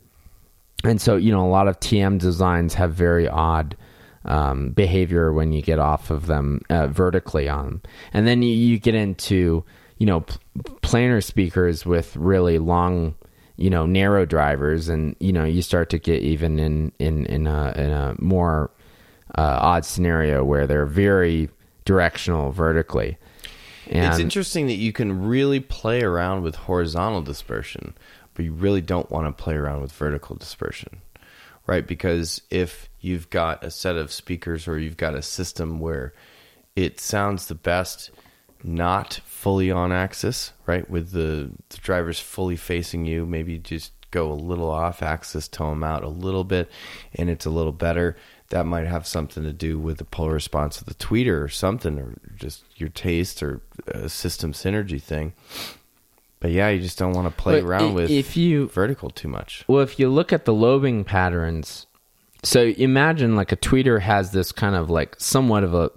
And so, you know, a lot of TM designs have very odd um, behavior when you get off of them uh, vertically on them. And then you, you get into, you know, planar speakers with really long, you know, narrow drivers. And, you know, you start to get even in, in, in, a, in a more uh, odd scenario where they're very directional vertically. And it's interesting that you can really play around with horizontal dispersion, but you really don't want to play around with vertical dispersion right? Because if you've got a set of speakers or you've got a system where it sounds the best not fully on axis, right? With the, the drivers fully facing you, maybe just go a little off axis, tone them out a little bit, and it's a little better. That might have something to do with the polar response of the tweeter or something, or just your taste or a system synergy thing. But yeah, you just don't want to play but around with if you vertical too much. Well, if you look at the lobing patterns, so imagine like a tweeter has this kind of like somewhat of a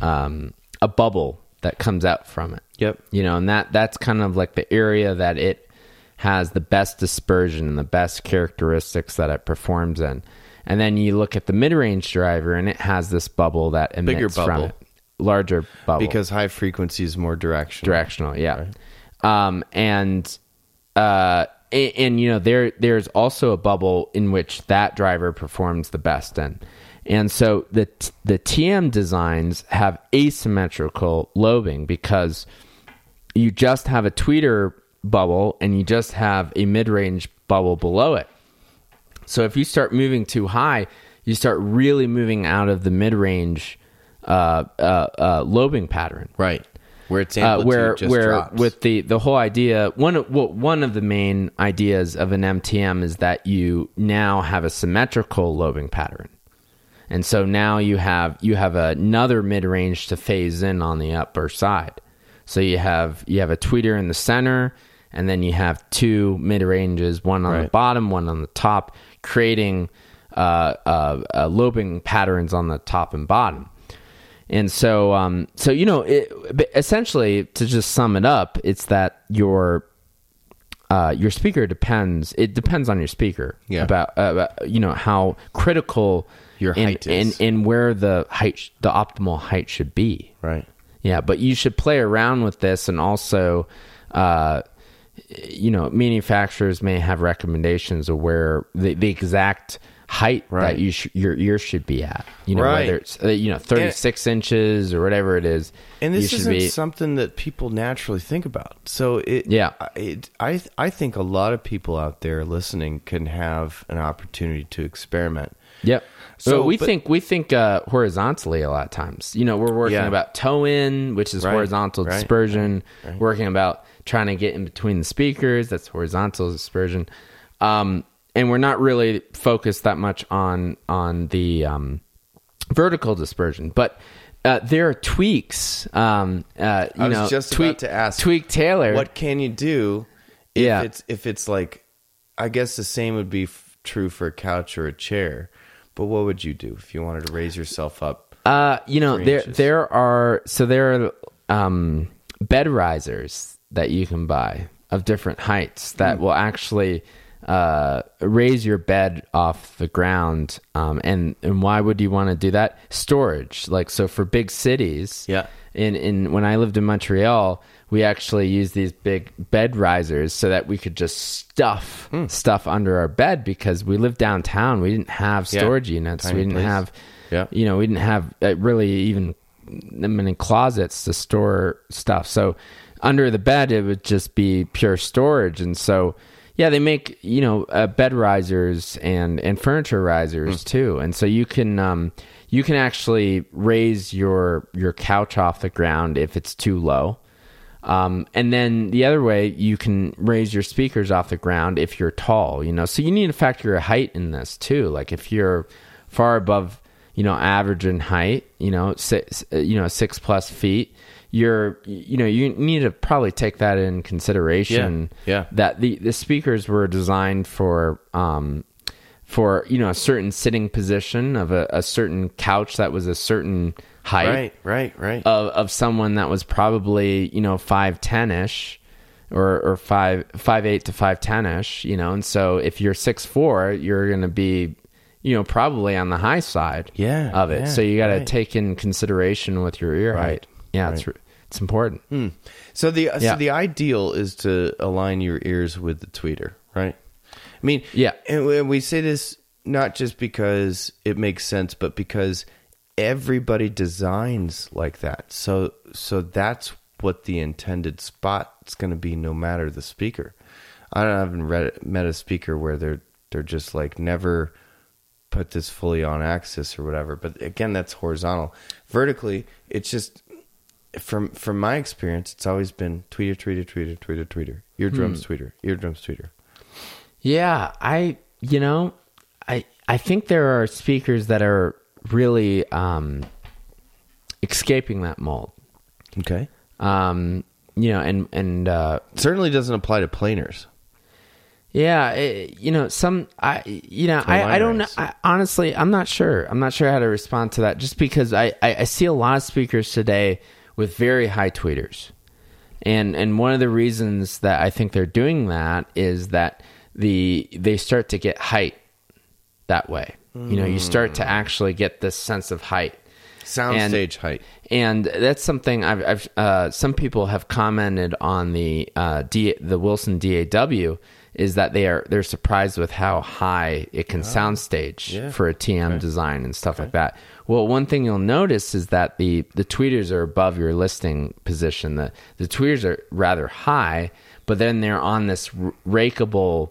um, a bubble that comes out from it. Yep. You know, and that that's kind of like the area that it has the best dispersion and the best characteristics that it performs in. And then you look at the mid-range driver and it has this bubble that emits Bigger bubble. from it. Larger bubble. Because high frequency is more directional. Directional, yeah. Right. Um, and uh, and, and, you know there there's also a bubble in which that driver performs the best in. And so the the TM designs have asymmetrical lobing because you just have a tweeter bubble and you just have a mid-range bubble below it. So if you start moving too high, you start really moving out of the mid-range uh, uh, uh, lobing pattern. Right where it's uh, where where drops. with the the whole idea one of well, one of the main ideas of an MTM is that you now have a symmetrical lobing pattern, and so now you have you have another mid range to phase in on the upper side. So you have you have a tweeter in the center, and then you have two mid ranges, one on right. the bottom, one on the top, creating uh, uh, uh, lobing patterns on the top and bottom. And so, um, so you know, it, essentially, to just sum it up, it's that your uh, your speaker depends. It depends on your speaker yeah. about, uh, about you know how critical your height and, is, and, and where the height, the optimal height should be. Right. Yeah, but you should play around with this, and also, uh, you know, manufacturers may have recommendations of where the, the exact height right. that you sh- your ear should be at. You know, right. whether it's uh, you know thirty six inches or whatever it is. And this isn't be... something that people naturally think about. So it, yeah, it, I I think a lot of people out there listening can have an opportunity to experiment. Yep. So we but, think we think uh, horizontally a lot of times. You know, we're working yeah. about toe in, which is right, horizontal dispersion. Working about trying to get in between the speakers. That's horizontal dispersion. Um, and we're not really focused that much on on the um, vertical dispersion, but uh, there are tweaks. Um, uh, you I was know, just tweak, about to ask tweak Taylor. What can you do? If yeah. it's if it's like, I guess the same would be f- true for a couch or a chair. But what would you do if you wanted to raise yourself up? Uh, you know, there inches? there are so there are um, bed risers that you can buy of different heights that mm. will actually uh, raise your bed off the ground. Um, and and why would you want to do that? Storage, like so for big cities. Yeah. In in when I lived in Montreal, we actually used these big bed risers so that we could just stuff mm. stuff under our bed because we lived downtown. We didn't have storage yeah. units. Tiny we didn't place. have Yeah. You know, we didn't have uh, really even many closets to store stuff. So under the bed, it would just be pure storage. And so, yeah, they make you know uh, bed risers and and furniture risers Hmm. too. And so you can um, you can actually raise your your couch off the ground if it's too low. Um, and then the other way, you can raise your speakers off the ground if you're tall, you know. So you need to factor your height in this too. Like if you're far above, you know, average in height, you know, six, you know, six plus feet, you're, you know, you need to probably take that in consideration. Yeah, yeah. That the the speakers were designed for, um, for you know, a certain sitting position of a, a certain couch that was a certain height Right, right, right. of of someone that was probably you know five ten ish, or or five five eight to five ten ish, you know. And so if you're six four, you're going to be, you know, probably on the high side, Yeah, of it. yeah, so you got to right. take in consideration with your ear height. Yeah, right. it's important. Hmm. So the Yeah. so the ideal is to align your ears with the tweeter, right? I mean, Yeah. and we- we say this not just because it makes sense, but because everybody designs like that. So so that's what the intended spot's going to be, no matter the speaker. I don't I haven't read met a speaker where they're they're just like never put this fully on axis or whatever. But again, that's horizontal. Vertically, it's just from from my experience, it's always been tweeter, tweeter, tweeter, tweeter, tweeter, eardrums, tweeter, eardrums, tweeter. Yeah, I you know, I I think there are speakers that are really um, escaping that mold. Okay, Um, you know, and and uh, certainly doesn't apply to planars. Yeah, it, you know, some I you know, I, I don't know. I, honestly, I'm not sure. I'm not sure how to respond to that just because I, I, I see a lot of speakers today with very high tweeters. And and one of the reasons that I think they're doing that is that the they start to get height that way. You know, you start to actually get this sense of height. Soundstage height. and that's something I've, I've uh, some people have commented on the uh, D, the Wilson DAW is that they are they're surprised with how high it can sound stage yeah. for a TM design and stuff like that. Well, one thing you'll notice is that the the tweeters are above your listing position. The the tweeters are rather high, but then they're on this rakeable,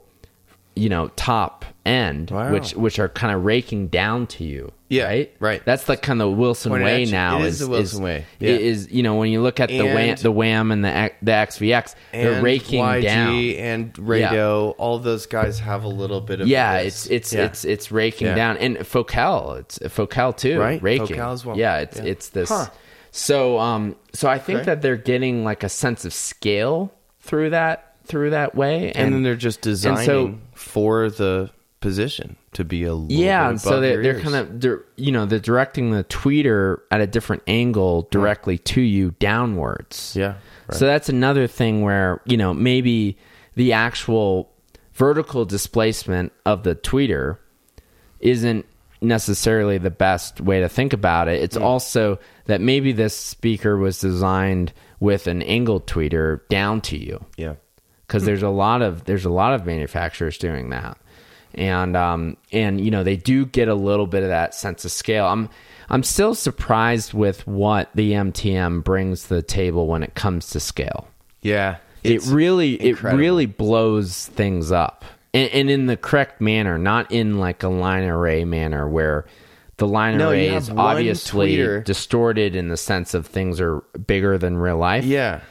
you know, top end, Wow. which which are kind of raking down to you. Yeah, right, right. That's the kind of Wilson Pointed way now. It is the Wilson way. Yeah. Is you know when you look at the WAMM, And- the WAMM and the the XVX, they're And raking YG down. and radio, all those guys have a little bit of Yeah, this. it's it's Yeah. it's it's raking Yeah. down, and Focal, it's Focal too, Right, Raking, Focal as well. Yeah, it's Yeah. it's this. Huh. So um, so I think Okay. that they're getting like a sense of scale through that through that way, and, then they're just designing so- for the position to be a little yeah, bit and so they're, they're kind of they're, you know they're directing the tweeter at a different angle directly to you downwards. Yeah, right. So that's another thing where you know maybe the actual vertical displacement of the tweeter isn't necessarily the best way to think about it. It's mm. also that maybe this speaker was designed with an angled tweeter down to you yeah. Because there's a lot of there's a lot of manufacturers doing that, and um and you know they do get a little bit of that sense of scale. I'm I'm still surprised with what the MTM brings to the table when it comes to scale. Yeah. It really incredible. it really blows things up, and, and in the correct manner, not in like a line array manner where. The line No, array is obviously tweeter. distorted in the sense of things are bigger than real life Yeah.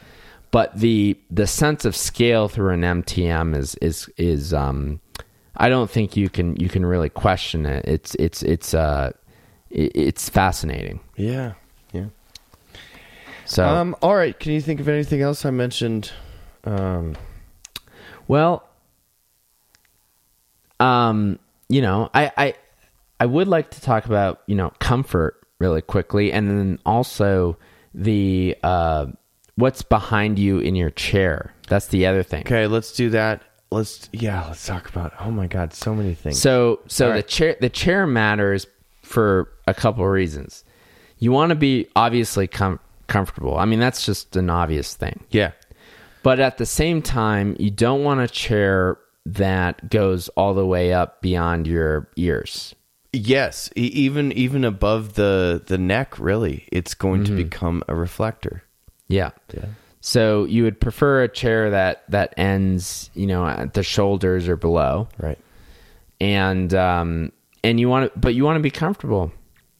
But the the sense of scale through an MTM is is is um I don't think you can you can really question it. It's it's it's uh it's fascinating. Yeah. Yeah. So Um. All right. Can you think of anything else I mentioned? Um. well um you know, I I I would like to talk about, you know, comfort really quickly and then also the uh what's behind you in your chair. That's the other thing. Okay. Let's do that. Let's. Yeah. Let's talk about. Oh my God. So many things. So so All the right. chair the chair matters for a couple of reasons. You want to be obviously com- comfortable. I mean that's just an obvious thing. yeah. But at the same time, you don't want a chair that goes all the way up beyond your ears. Yes, e- even even above the the neck, really, it's going Mm-hmm. to become a reflector. Yeah. Yeah. So you would prefer a chair that that ends, you know, at the shoulders or below, Right. and um, and you want to, but you want to be comfortable,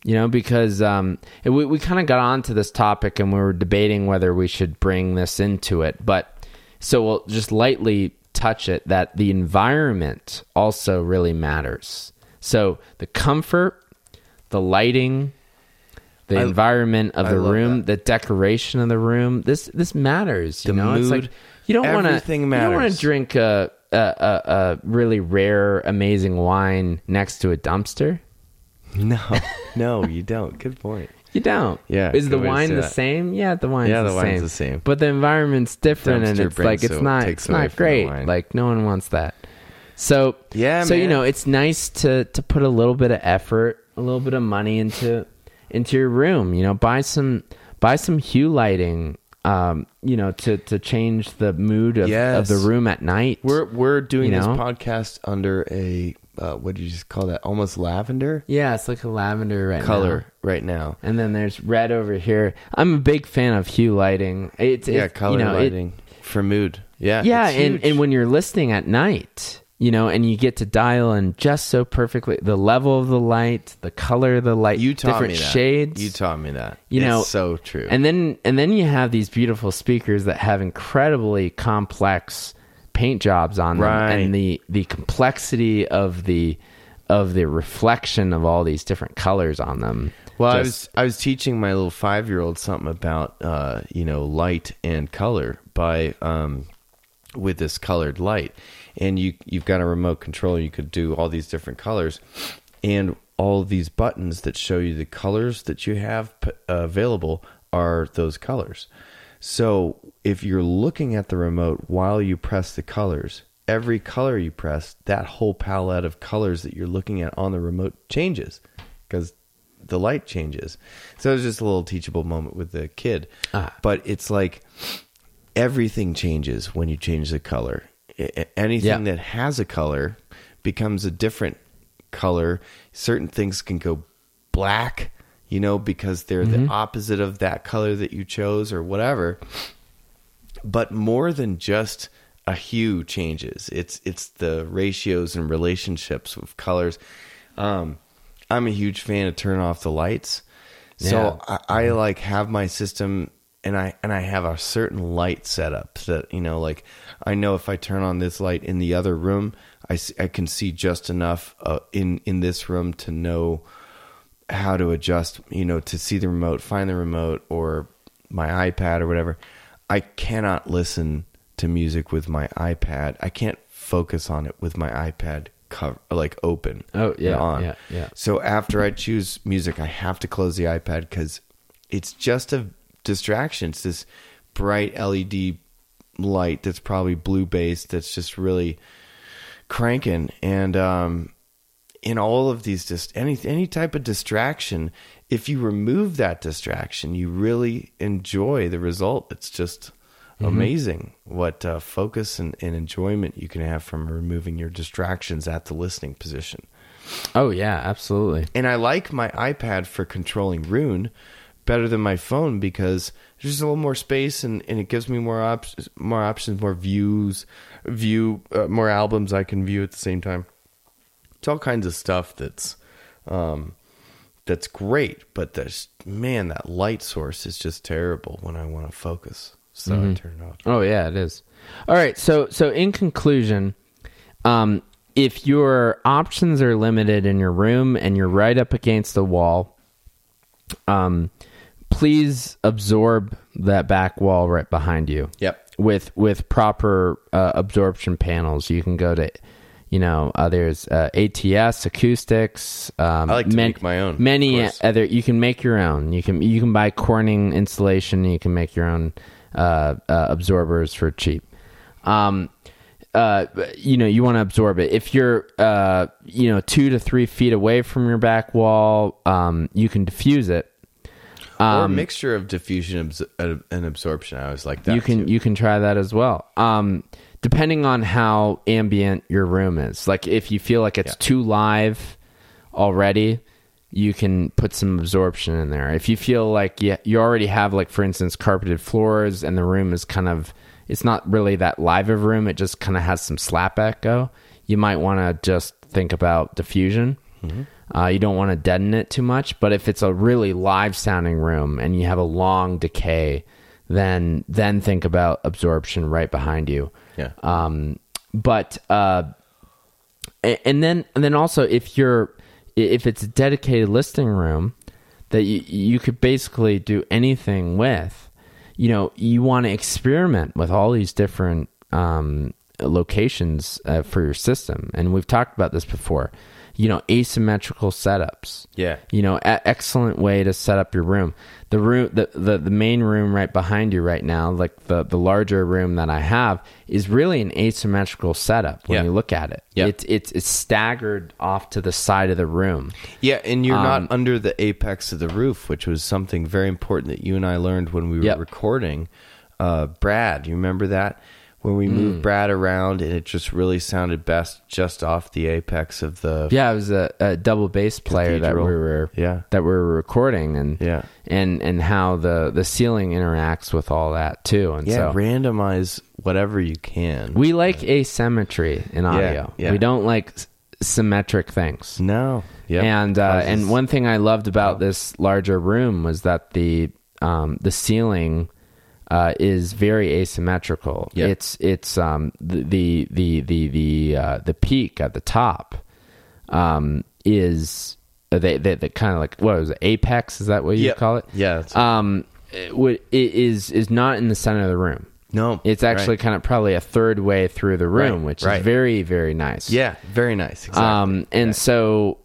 you know, because um, and we we kind of got onto this topic and we were debating whether we should bring this into it, but so we'll just lightly touch it that the environment also really matters. So the comfort, the lighting, the I- environment of I the room, that. the decoration of the room. This this matters. You The know, it's mood, like you don't want to. everything You don't want to drink a, a a a really rare, amazing wine next to a dumpster. No, no, you don't. Good point. You don't. Yeah, Is the good way to wine the that. same? Yeah, the wine's Yeah, the, the wine's same. the same. But the environment's different, and it's like it's so- not it's not great. Like no one wants that. So Yeah, So you know, it's nice to to put a little bit of effort, a little bit of money into into your room. You know, buy some buy some hue lighting. Um, you know, to to change the mood of, of the room at night. We're we're doing You this know? podcast under a uh, what do you just call that? Almost lavender yeah, it's like a lavender right color now. right now. And then there's red over here. I'm a big fan of hue lighting. It's, Yeah, it's color you know, it- lighting for mood. Yeah, yeah, and, and when you're listening at night, you know, and you get to dial in just so perfectly the level of the light, the color of the light, you taught different me that. shades. You taught me that. You It's know, so true. And then and then you have these beautiful speakers that have incredibly complex paint jobs on them Right. and the the complexity of the of the reflection of all these different colors on them. Well, I was I was teaching my little five year old something about uh, you know light and color by um, with this colored light, and you you've got a remote control. You could do all these different colors, and all these buttons that show you the colors that you have p- uh, available are those colors. So if you're looking at the remote while you press the colors, every color you press, that whole palette of colors that you're looking at on the remote changes because the light changes. So it's just a little teachable moment with the kid. Ah. But it's like everything changes when you change the color. Anything Yeah. that has a color becomes a different color. Certain things can go black, you know, because they're Mm-hmm. the opposite of that color that you chose or whatever. But more than just a hue changes. It's it's the ratios and relationships with colors. Um, I'm a huge fan of turn off the lights. So I, I like have my system and I and I have a certain light setup that you know like I know if I turn on this light in the other room I, I can see just enough uh, in in this room to know how to adjust you know to see the remote find the remote or my iPad or whatever I cannot listen to music with my iPad I can't focus on it with my iPad cover like open Oh, yeah, on yeah, yeah. so after I choose music, I have to close the iPad because it's just a distraction. It's this bright LED light that's probably blue based that's just really cranking. And um, in all of these, just any any type of distraction, if you remove that distraction, you really enjoy the result. It's just amazing what uh, focus and, and enjoyment you can have from removing your distractions at the listening position. Oh yeah, absolutely. And I like my iPad for controlling Roon better than my phone because there's just a little more space and, and it gives me more options, more options, more views, view uh, more albums I can view at the same time. It's all kinds of stuff that's um, that's great, but there's man that light source is just terrible when I want to focus. So I turn it off. Oh yeah, it is. All right, so so in conclusion, um, if your options are limited in your room and you're right up against the wall, um, please absorb that back wall right behind you. Yep. With with proper uh, absorption panels, you can go to, you know, uh, there's uh, ATS acoustics. Um, I like to man- make my own, Many other you can make your own. You can you can buy Corning insulation. You can make your own uh, uh, absorbers for cheap. Um, uh, you know, you want to absorb it. If you're, uh, you know, two to three feet away from your back wall, um, you can diffuse it. Or a Um, mixture of diffusion and absorption. I always like that. you can too. you can try that as well. Um, depending on how ambient your room is, like if you feel like it's Yeah. too live, already, you can put some absorption in there. If you feel like you, you already have, like, for instance, carpeted floors and the room is kind of, it's not really that live of room, it just kind of has some slap echo, you might want to just think about diffusion. Mm-hmm. Uh, you don't want to deaden it too much, but if it's a really live sounding room and you have a long decay, then then think about absorption right behind you. Yeah. Um, but uh, and then and then also if you're if it's a dedicated listing room that you you could basically do anything with, you know, you want to experiment with all these different um, locations uh, for your system, and we've talked about this before you know asymmetrical setups yeah you know a- excellent way to set up your room the room the, the the main room right behind you right now like the the larger room that i have is really an asymmetrical setup when Yeah. you look at it Yeah. it's it's it's staggered off to the side of the room Yeah, and you're Um, not under the apex of the roof, which was something very important that you and I learned when we were Yep. recording. Uh, Brad, you remember that when we Mm. moved Brad around, and it just really sounded best just off the apex of the yeah it was a, a double bass player that we were Yeah. that we were recording and Yeah. and and how the the ceiling interacts with all that too and yeah. so randomize whatever you can. We like asymmetry in audio. yeah. We don't like symmetric things. no, yeah, And uh, and one thing I loved about this larger room was that the um, the ceiling uh, is very asymmetrical. Yeah. It's it's um, the the the the the, uh, the peak at the top um, is uh, they they, they kind of like what was it, apex? Is that what you yeah, call it? Yeah, that's- Um, it, it is is not in the center of the room. no, It's actually right. kind of probably a third way through the room, Right, which right. is very, very nice. yeah, very nice. Exactly. Um, and so,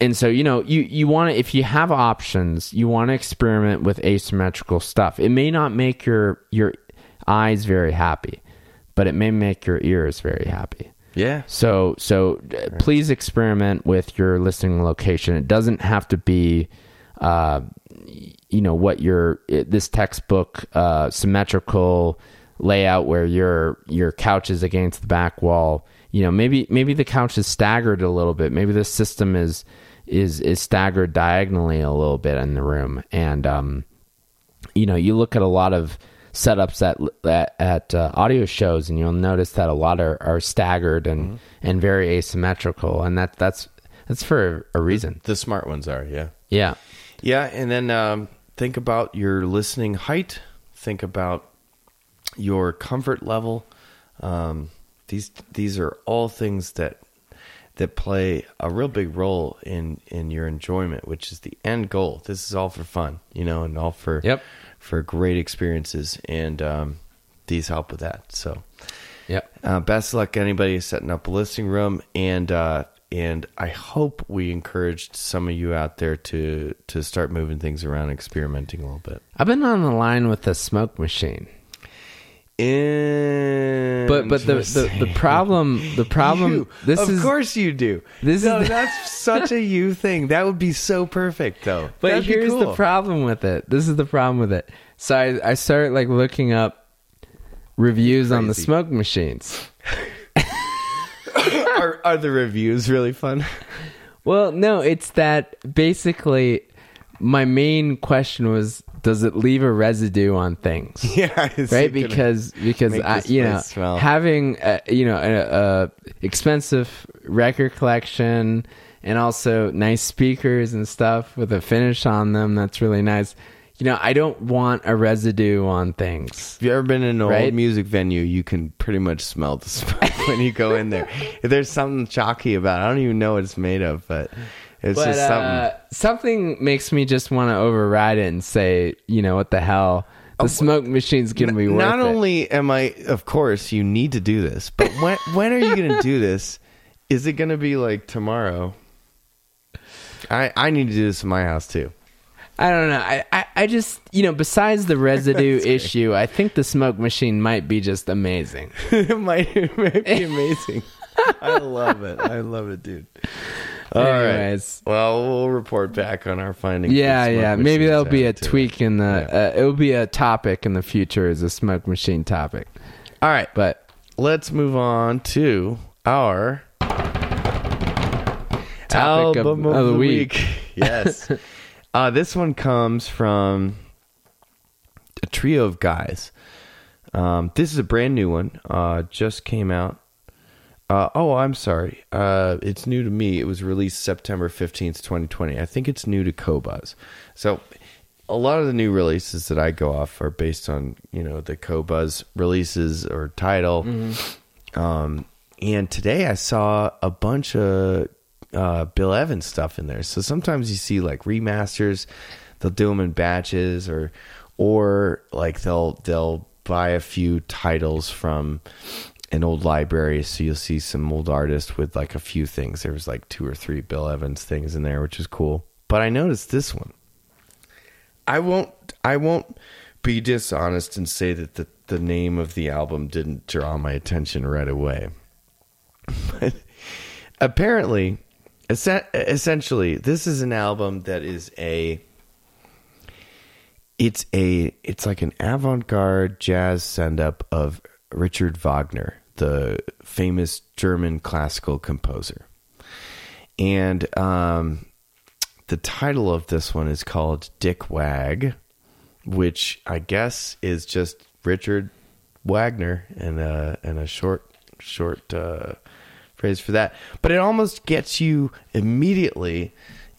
and so, you know, you, you want to, if you have options, you want to experiment with asymmetrical stuff. It may not make your, your eyes very happy, but it may make your ears very happy. yeah, So, so uh, please experiment with your listening location. It doesn't have to be, uh, you know, what your this textbook uh, symmetrical layout where your your couch is against the back wall. You know, maybe maybe the couch is staggered a little bit. Maybe the system is is is staggered diagonally a little bit in the room, and um, you know, you look at a lot of setups at at, at uh, audio shows, and you'll notice that a lot are, are staggered and and very asymmetrical, and that that's that's for a reason. the smart ones are. Yeah, Yeah, Yeah, and then um, think about your listening height. Think about your comfort level. Um, these these are all things that that play a real big role in in your enjoyment, which is the end goal. This is all for fun, you know, and all for Yep. for great experiences, and um, these help with that. So, yep. uh, best of luck anybody setting up a listing room, and uh, and I hope we encouraged some of you out there to to start moving things around, experimenting a little bit. I've been on the line with the smoke machine, but but the the, the problem the problem You. this of is course you do. this no, is- that's such a you thing. That would be so perfect, though. But That'd be here's the cool. problem with it. This is the problem with it. So I, I started like looking up reviews on the Crazy. smoke machines. are, are the reviews really fun? Well, no, it's that basically my main question was does it leave a residue on things? yeah, right because because I, you know smell? having a, you know a, a expensive record collection and also nice speakers and stuff with a finish on them that's really nice you know i don't want a residue on things If you ever been in an Right? old music venue, you can pretty much smell the smoke when you go in there. If there's something chalky about it, I don't even know what it's made of, but it's but just something. uh, something makes me just want to override it and say you know what the hell the smoke machine's gonna be worth Not it. only am I, of course, you need to do this, but when when are you going to do this? Is it going to be like tomorrow? I I need to do this in my house too. I don't know. I, I, I just, you know, besides the residue issue, I think the smoke machine might be just amazing. it might it might be amazing. I love it. I love it, dude. All right. Anyways. Well, we'll report back on our findings. Yeah, yeah. Maybe there'll be a added to it. tweak in the. Uh, it'll be a topic in the future as a smoke machine topic. All right. But let's move on to our topic of, Album of the week. yes. uh, this one comes from a trio of guys. Um, this is a brand new one. Uh, just came out. Uh, oh, I'm sorry. Uh, it's new to me. It was released September 15th, 2020. I think it's new to Qobuz. So a lot of the new releases that I go off are based on, you know, the Qobuz releases or title. Um, and today I saw a bunch of uh, Bill Evans stuff in there. So sometimes you see like remasters, they'll do them in batches, or or like they'll they'll buy a few titles from an old library. So you'll see some old artists with like a few things. There was like two or three Bill Evans things in there, which is cool. But I noticed this one. I won't I won't be dishonest and say that the, the name of the album didn't draw my attention right away. But apparently, essentially, this is an album that is a it's a it's like an avant-garde jazz send-up of Richard Wagner, the famous German classical composer. And um, the title of this one is called Dick Wag, which I guess is just Richard Wagner and a and a short short uh, phrase for that. But it almost gets you immediately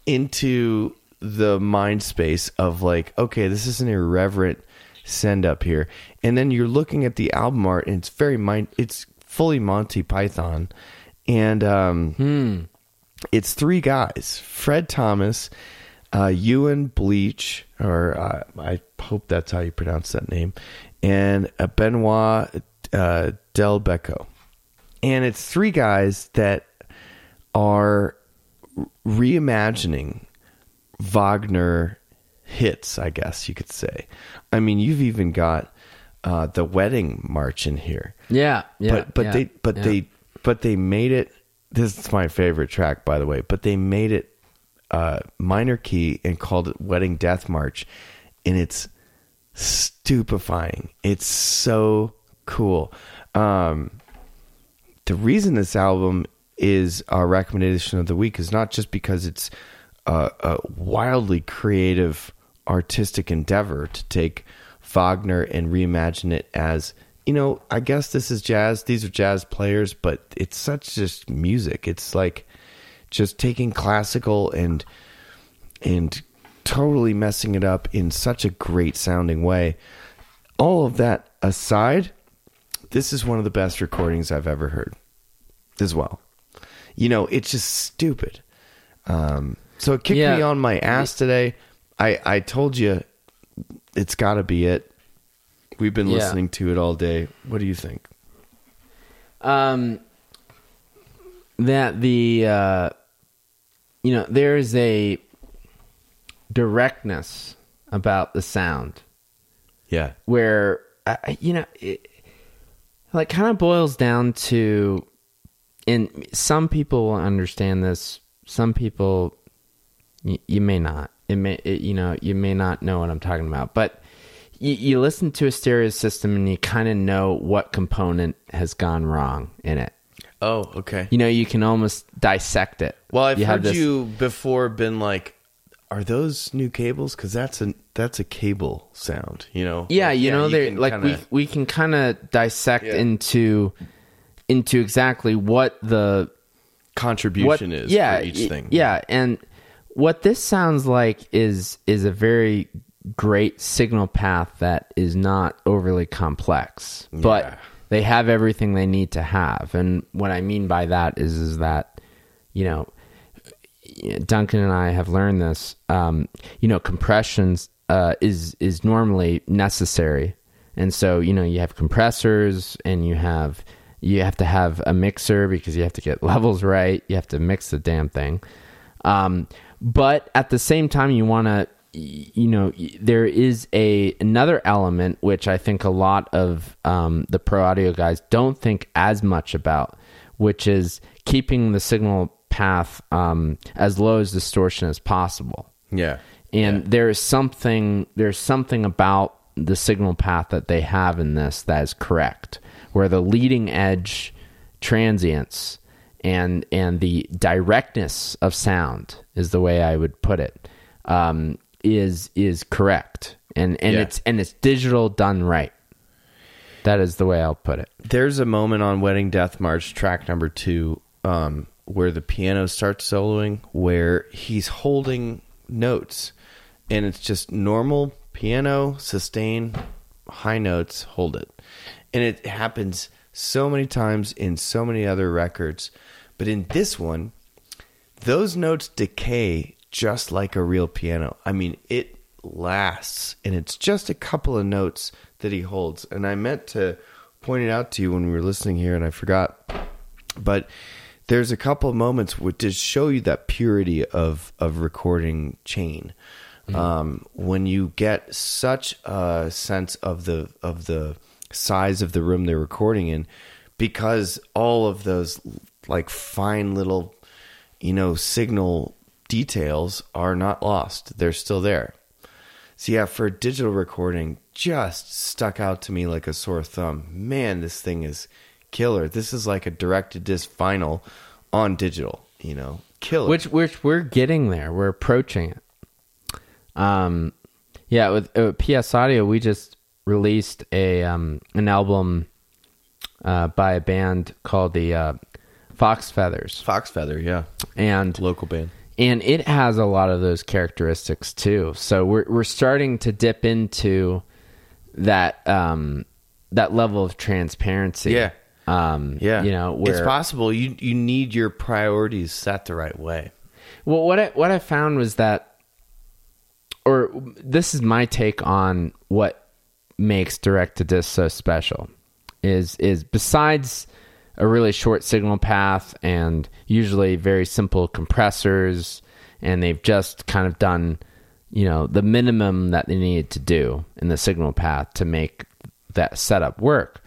into the mind space of like, okay, this is an irreverent send up here, and then you're looking at the album art, and it's very mind, it's fully Monty Python, and um, it's three guys: Fred Thomas, uh, Ewan Bleach, or uh, I hope that's how you pronounce that name, and uh, Benoit uh, Del Becco. And it's three guys that are reimagining Wagner hits, I guess you could say. I mean, you've even got uh, the wedding march in here Yeah, yeah. but but yeah, they but yeah. they but they made it this is my favorite track by the way but they made it uh minor key and called it wedding death march and it's stupefying it's so cool um the reason this album is our recommendation of the week is not just because it's a, a wildly creative artistic endeavor to take Wagner and reimagine it as you know I guess this is jazz these are jazz players but it's such just music it's like just taking classical and and totally messing it up in such a great sounding way all of that aside this is one of the best recordings I've ever heard as well. You know, it's just stupid. Um, so it kicked Yeah. me on my ass today. I, I told you it's got to be it. We've been Yeah. listening to it all day. What do you think? um that the uh you know there's a directness about the sound Yeah. where I- you know it like kind of boils down to and some people will understand this some people you, you may not it may it, you know you may not know what i'm talking about but you, you listen to a stereo system and you kind of know what component has gone wrong in it Oh, okay. you know you can almost dissect it Well, I've You heard this- you before been like, are those new cables? Because that's a that's a cable sound. You know. yeah Like, you know they're like kinda- we we can kind of dissect Yeah. into into exactly what the contribution what, is yeah, for each thing. Yeah, and what this sounds like is is a very great signal path that is not overly complex, but they have everything they need to have. And what I mean by that is is that you know Duncan and I have learned this. Um, you know, compressions uh, is is normally necessary, and so you know you have compressors and you have you have to have a mixer because you have to get levels right. You have to mix the damn thing. Um, but at the same time, you want to you know there is a another element which I think a lot of um, the pro audio guys don't think as much about, which is keeping the signal path um, as low as distortion as possible. Yeah. And there is something there's something about the signal path that they have in this that is correct, where the leading edge transients and and the directness of sound is the way I would put it. Um, is is correct, and and Yeah. it's and it's digital done right. That is the way I'll put it. There's a moment on Wedding Death March track number two um, where the piano starts soloing, where he's holding notes, and it's just normal piano, sustain, high notes, hold it. And it happens so many times in so many other records. But in this one, those notes decay just like a real piano. I mean, it lasts, and it's just a couple of notes that he holds. And I meant to point it out to you when we were listening here, and I forgot. But there's a couple of moments which to show you that purity of of recording chain. Um, when you get such a sense of the of the size of the room they're recording in, because all of those like fine little you know, signal details are not lost. They're still there. So yeah, for digital recording, just stuck out to me like a sore thumb. Man, this thing is killer. This is like a direct to disc vinyl on digital, you know. Killer. Which which we're getting there. We're approaching it. Um, yeah, with, uh, PS Audio, we just released a um an album uh, by a band called the uh, Fox Feathers, Fox Feather, yeah. and Local band. and it has a lot of those characteristics too. So we're we're starting to dip into that um that level of transparency. Yeah. Um, Yeah. you know, where it's possible you you need your priorities set the right way. Well, what I what I found was that, or this is my take on what makes direct to disc so special, is is besides a really short signal path and usually very simple compressors, and they've just kind of done, you know, the minimum that they needed to do in the signal path to make that setup work,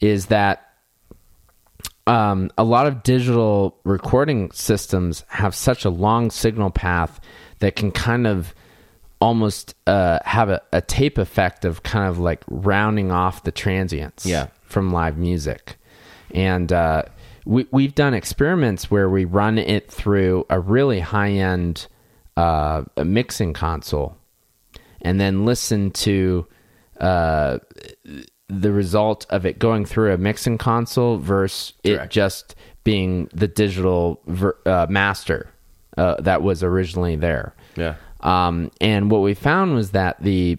is that um, a lot of digital recording systems have such a long signal path that can kind of almost uh, have a, a tape effect of kind of like rounding off the transients Yeah. from live music. And uh, we, we've done experiments where we run it through a really high end uh, mixing console and then listen to uh, the result of it going through a mixing console versus it just being the digital ver- uh, master uh, that was originally there. Yeah. Um, and what we found was that the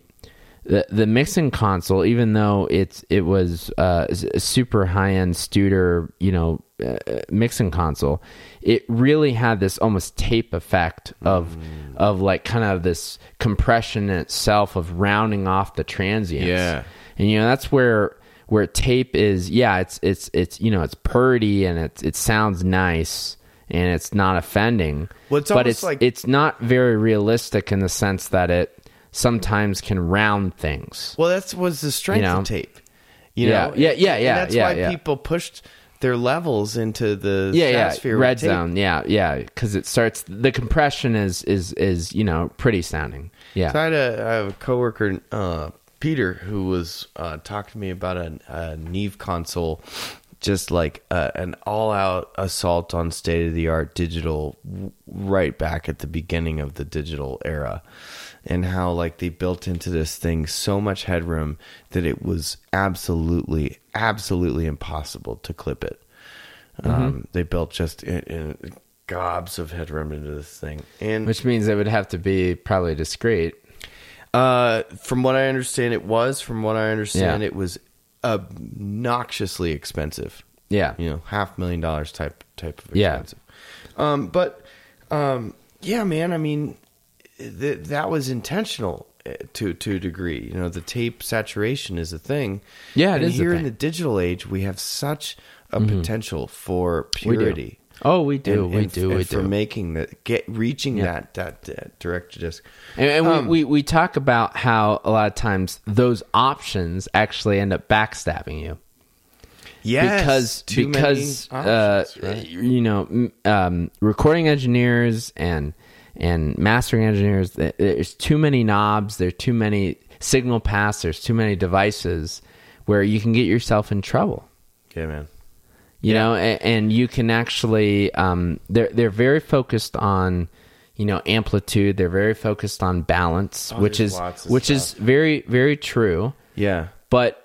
the, the mixing console, even though it's it was uh, a super high end Studer, you know, uh, mixing console, it really had this almost tape effect of of like kind of this compression itself of rounding off the transients. Yeah. and you know that's where where tape is. Yeah, it's it's it's you know it's purdy and it it sounds nice and it's not offending. Well, it's but it's like- it's not very realistic in the sense that it sometimes can round things. Well, that was the strength You know? of tape. You Yeah, know? yeah, yeah, And yeah, that's yeah, why yeah. people pushed their levels into the Yeah, yeah, red zone. Yeah, yeah, because it starts. The compression is is is you know pretty sounding. Yeah, So I had a, I have a coworker, uh, Peter, who was uh, talking to me about a, a Neve console, just like uh, an all-out assault on state-of-the-art digital, w- right back at the beginning of the digital era, and how like they built into this thing so much headroom that it was absolutely, absolutely impossible to clip it. Um, they built just in, in gobs of headroom into this thing, and which means it would have to be probably discreet. uh, from what I understand, it was. From what I understand, Yeah. it was obnoxiously expensive. Yeah, You know, half million dollars type type of Yeah. expensive. Um, but um, yeah, man. I mean, th- that was intentional uh, to to a degree. You know, the tape saturation is a thing. Yeah, it and is here in. Mm-hmm. the digital age, we have such a potential for We purity. Oh, we do, and- we and- do, and we for do. making that get reaching Yeah. that that, that direct to disc. And, and Um, we, we we talk about how a lot of times those options actually end up backstabbing you. Yes, because because uh, right? you know um, recording engineers and and mastering engineers there's too many knobs there's too many signal paths there's too many devices where you can get yourself in trouble Yeah, man. You know, and, and you can actually um, they're they're very focused on you know amplitude. They're very focused on balance, Oh, which is which is very very true. Yeah. But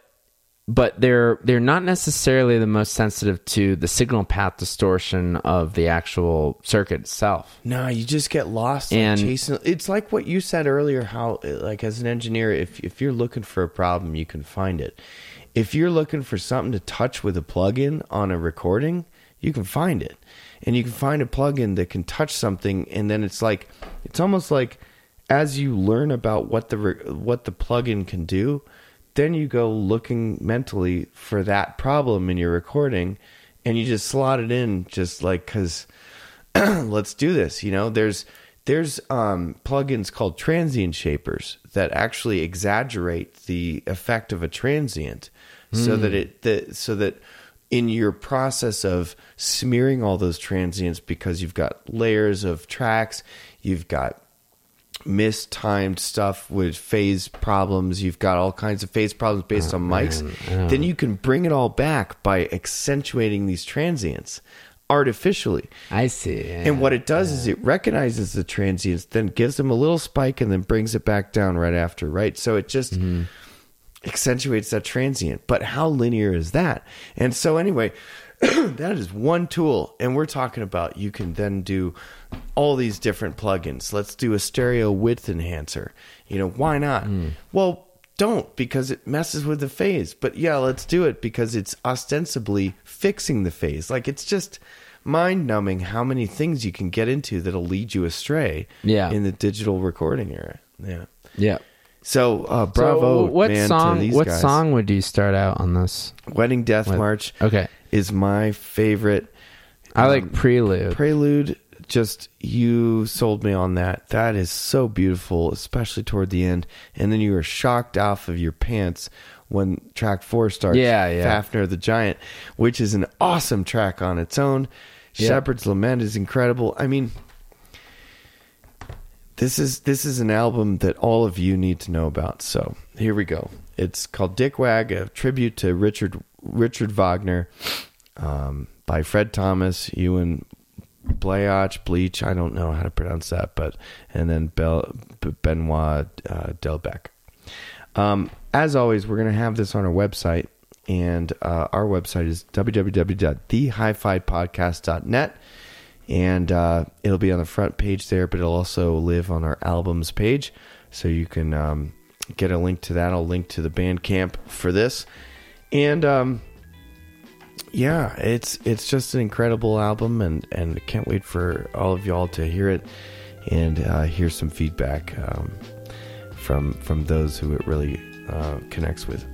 but they're they're not necessarily the most sensitive to the signal path distortion of the actual circuit itself. No, you just get lost And- chasing. It's like what you said earlier. How, like, as an engineer, if if you're looking for a problem, you can find it. If you're looking for something to touch with a plugin on a recording, you can find it, and you can find a plugin that can touch something, and then it's like, it's almost like, as you learn about what the re- what the plugin can do, then you go looking mentally for that problem in your recording, and you just slot it in, just like because let's do this you know? There's there's um plugins called transient shapers that actually exaggerate the effect of a transient so that it that so that in your process of smearing all those transients because you've got layers of tracks you've got mistimed stuff with phase problems. You've got all kinds of phase problems based on mics. Then you can bring it all back by accentuating these transients artificially. I see. And what it does is it recognizes the transients, then gives them a little spike, and then brings it back down right after, right? So it just mm-hmm. accentuates that transient. But how linear is that? And so, anyway, that is one tool. And we're talking about you can then do all these different plugins. Let's do a stereo width enhancer. You know, why not? Well, don't because it messes with the phase. But yeah, let's do it because it's ostensibly fixing the phase. Like it's just mind numbing how many things you can get into that'll lead you astray Yeah. in the digital recording era. Yeah. yeah. So uh, bravo, So what man, song? to these What guys. song would you start out on this? Wedding Death What- March Okay, is my favorite. I like Um, Prelude. Prelude. Just you sold me on that. That is so beautiful, especially toward the end. And then you were shocked off of your pants when track four starts. Yeah, yeah. Fafnir the Giant, which is an awesome track on its own. Yeah. Shepherd's Lament is incredible. I mean, this is this is an album that all of you need to know about. So here we go. It's called Dick Wag, a tribute to Richard Richard Wagner, um, by Fred Thomas, Ewan Bleach, Bleach. I don't know how to pronounce that, but and then Bel, Benoit uh, Delbecq. Um, as always, we're going to have this on our website, and uh, our website is www.thehifipodcast.net, and uh, it'll be on the front page there, but it'll also live on our albums page, so you can um, get a link to that. I'll link to the Bandcamp for this, and um, yeah, it's it's just an incredible album, and and can't wait for all of y'all to hear it and uh, hear some feedback um, from from those who it really uh, connects with.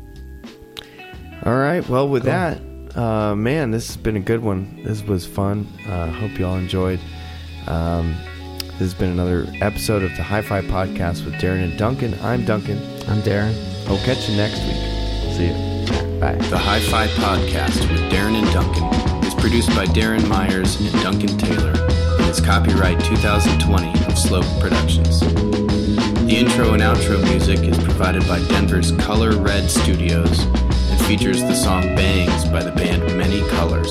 All right, well, with that, uh, man, this has been a good one. This was fun. Uh, hope y'all enjoyed. Um, this has been another episode of the Hi-Fi Podcast with Darren and Duncan. I'm Duncan. I'm Darren. I'll catch you next week. See you. Bye. The Hi Fi Podcast with Darren and Duncan is produced by Darren Myers and Duncan Taylor and is copyright 2020 of Slope Productions. The intro and outro music is provided by Denver's Color Red Studios and features the song Bangs by the band Many Colors.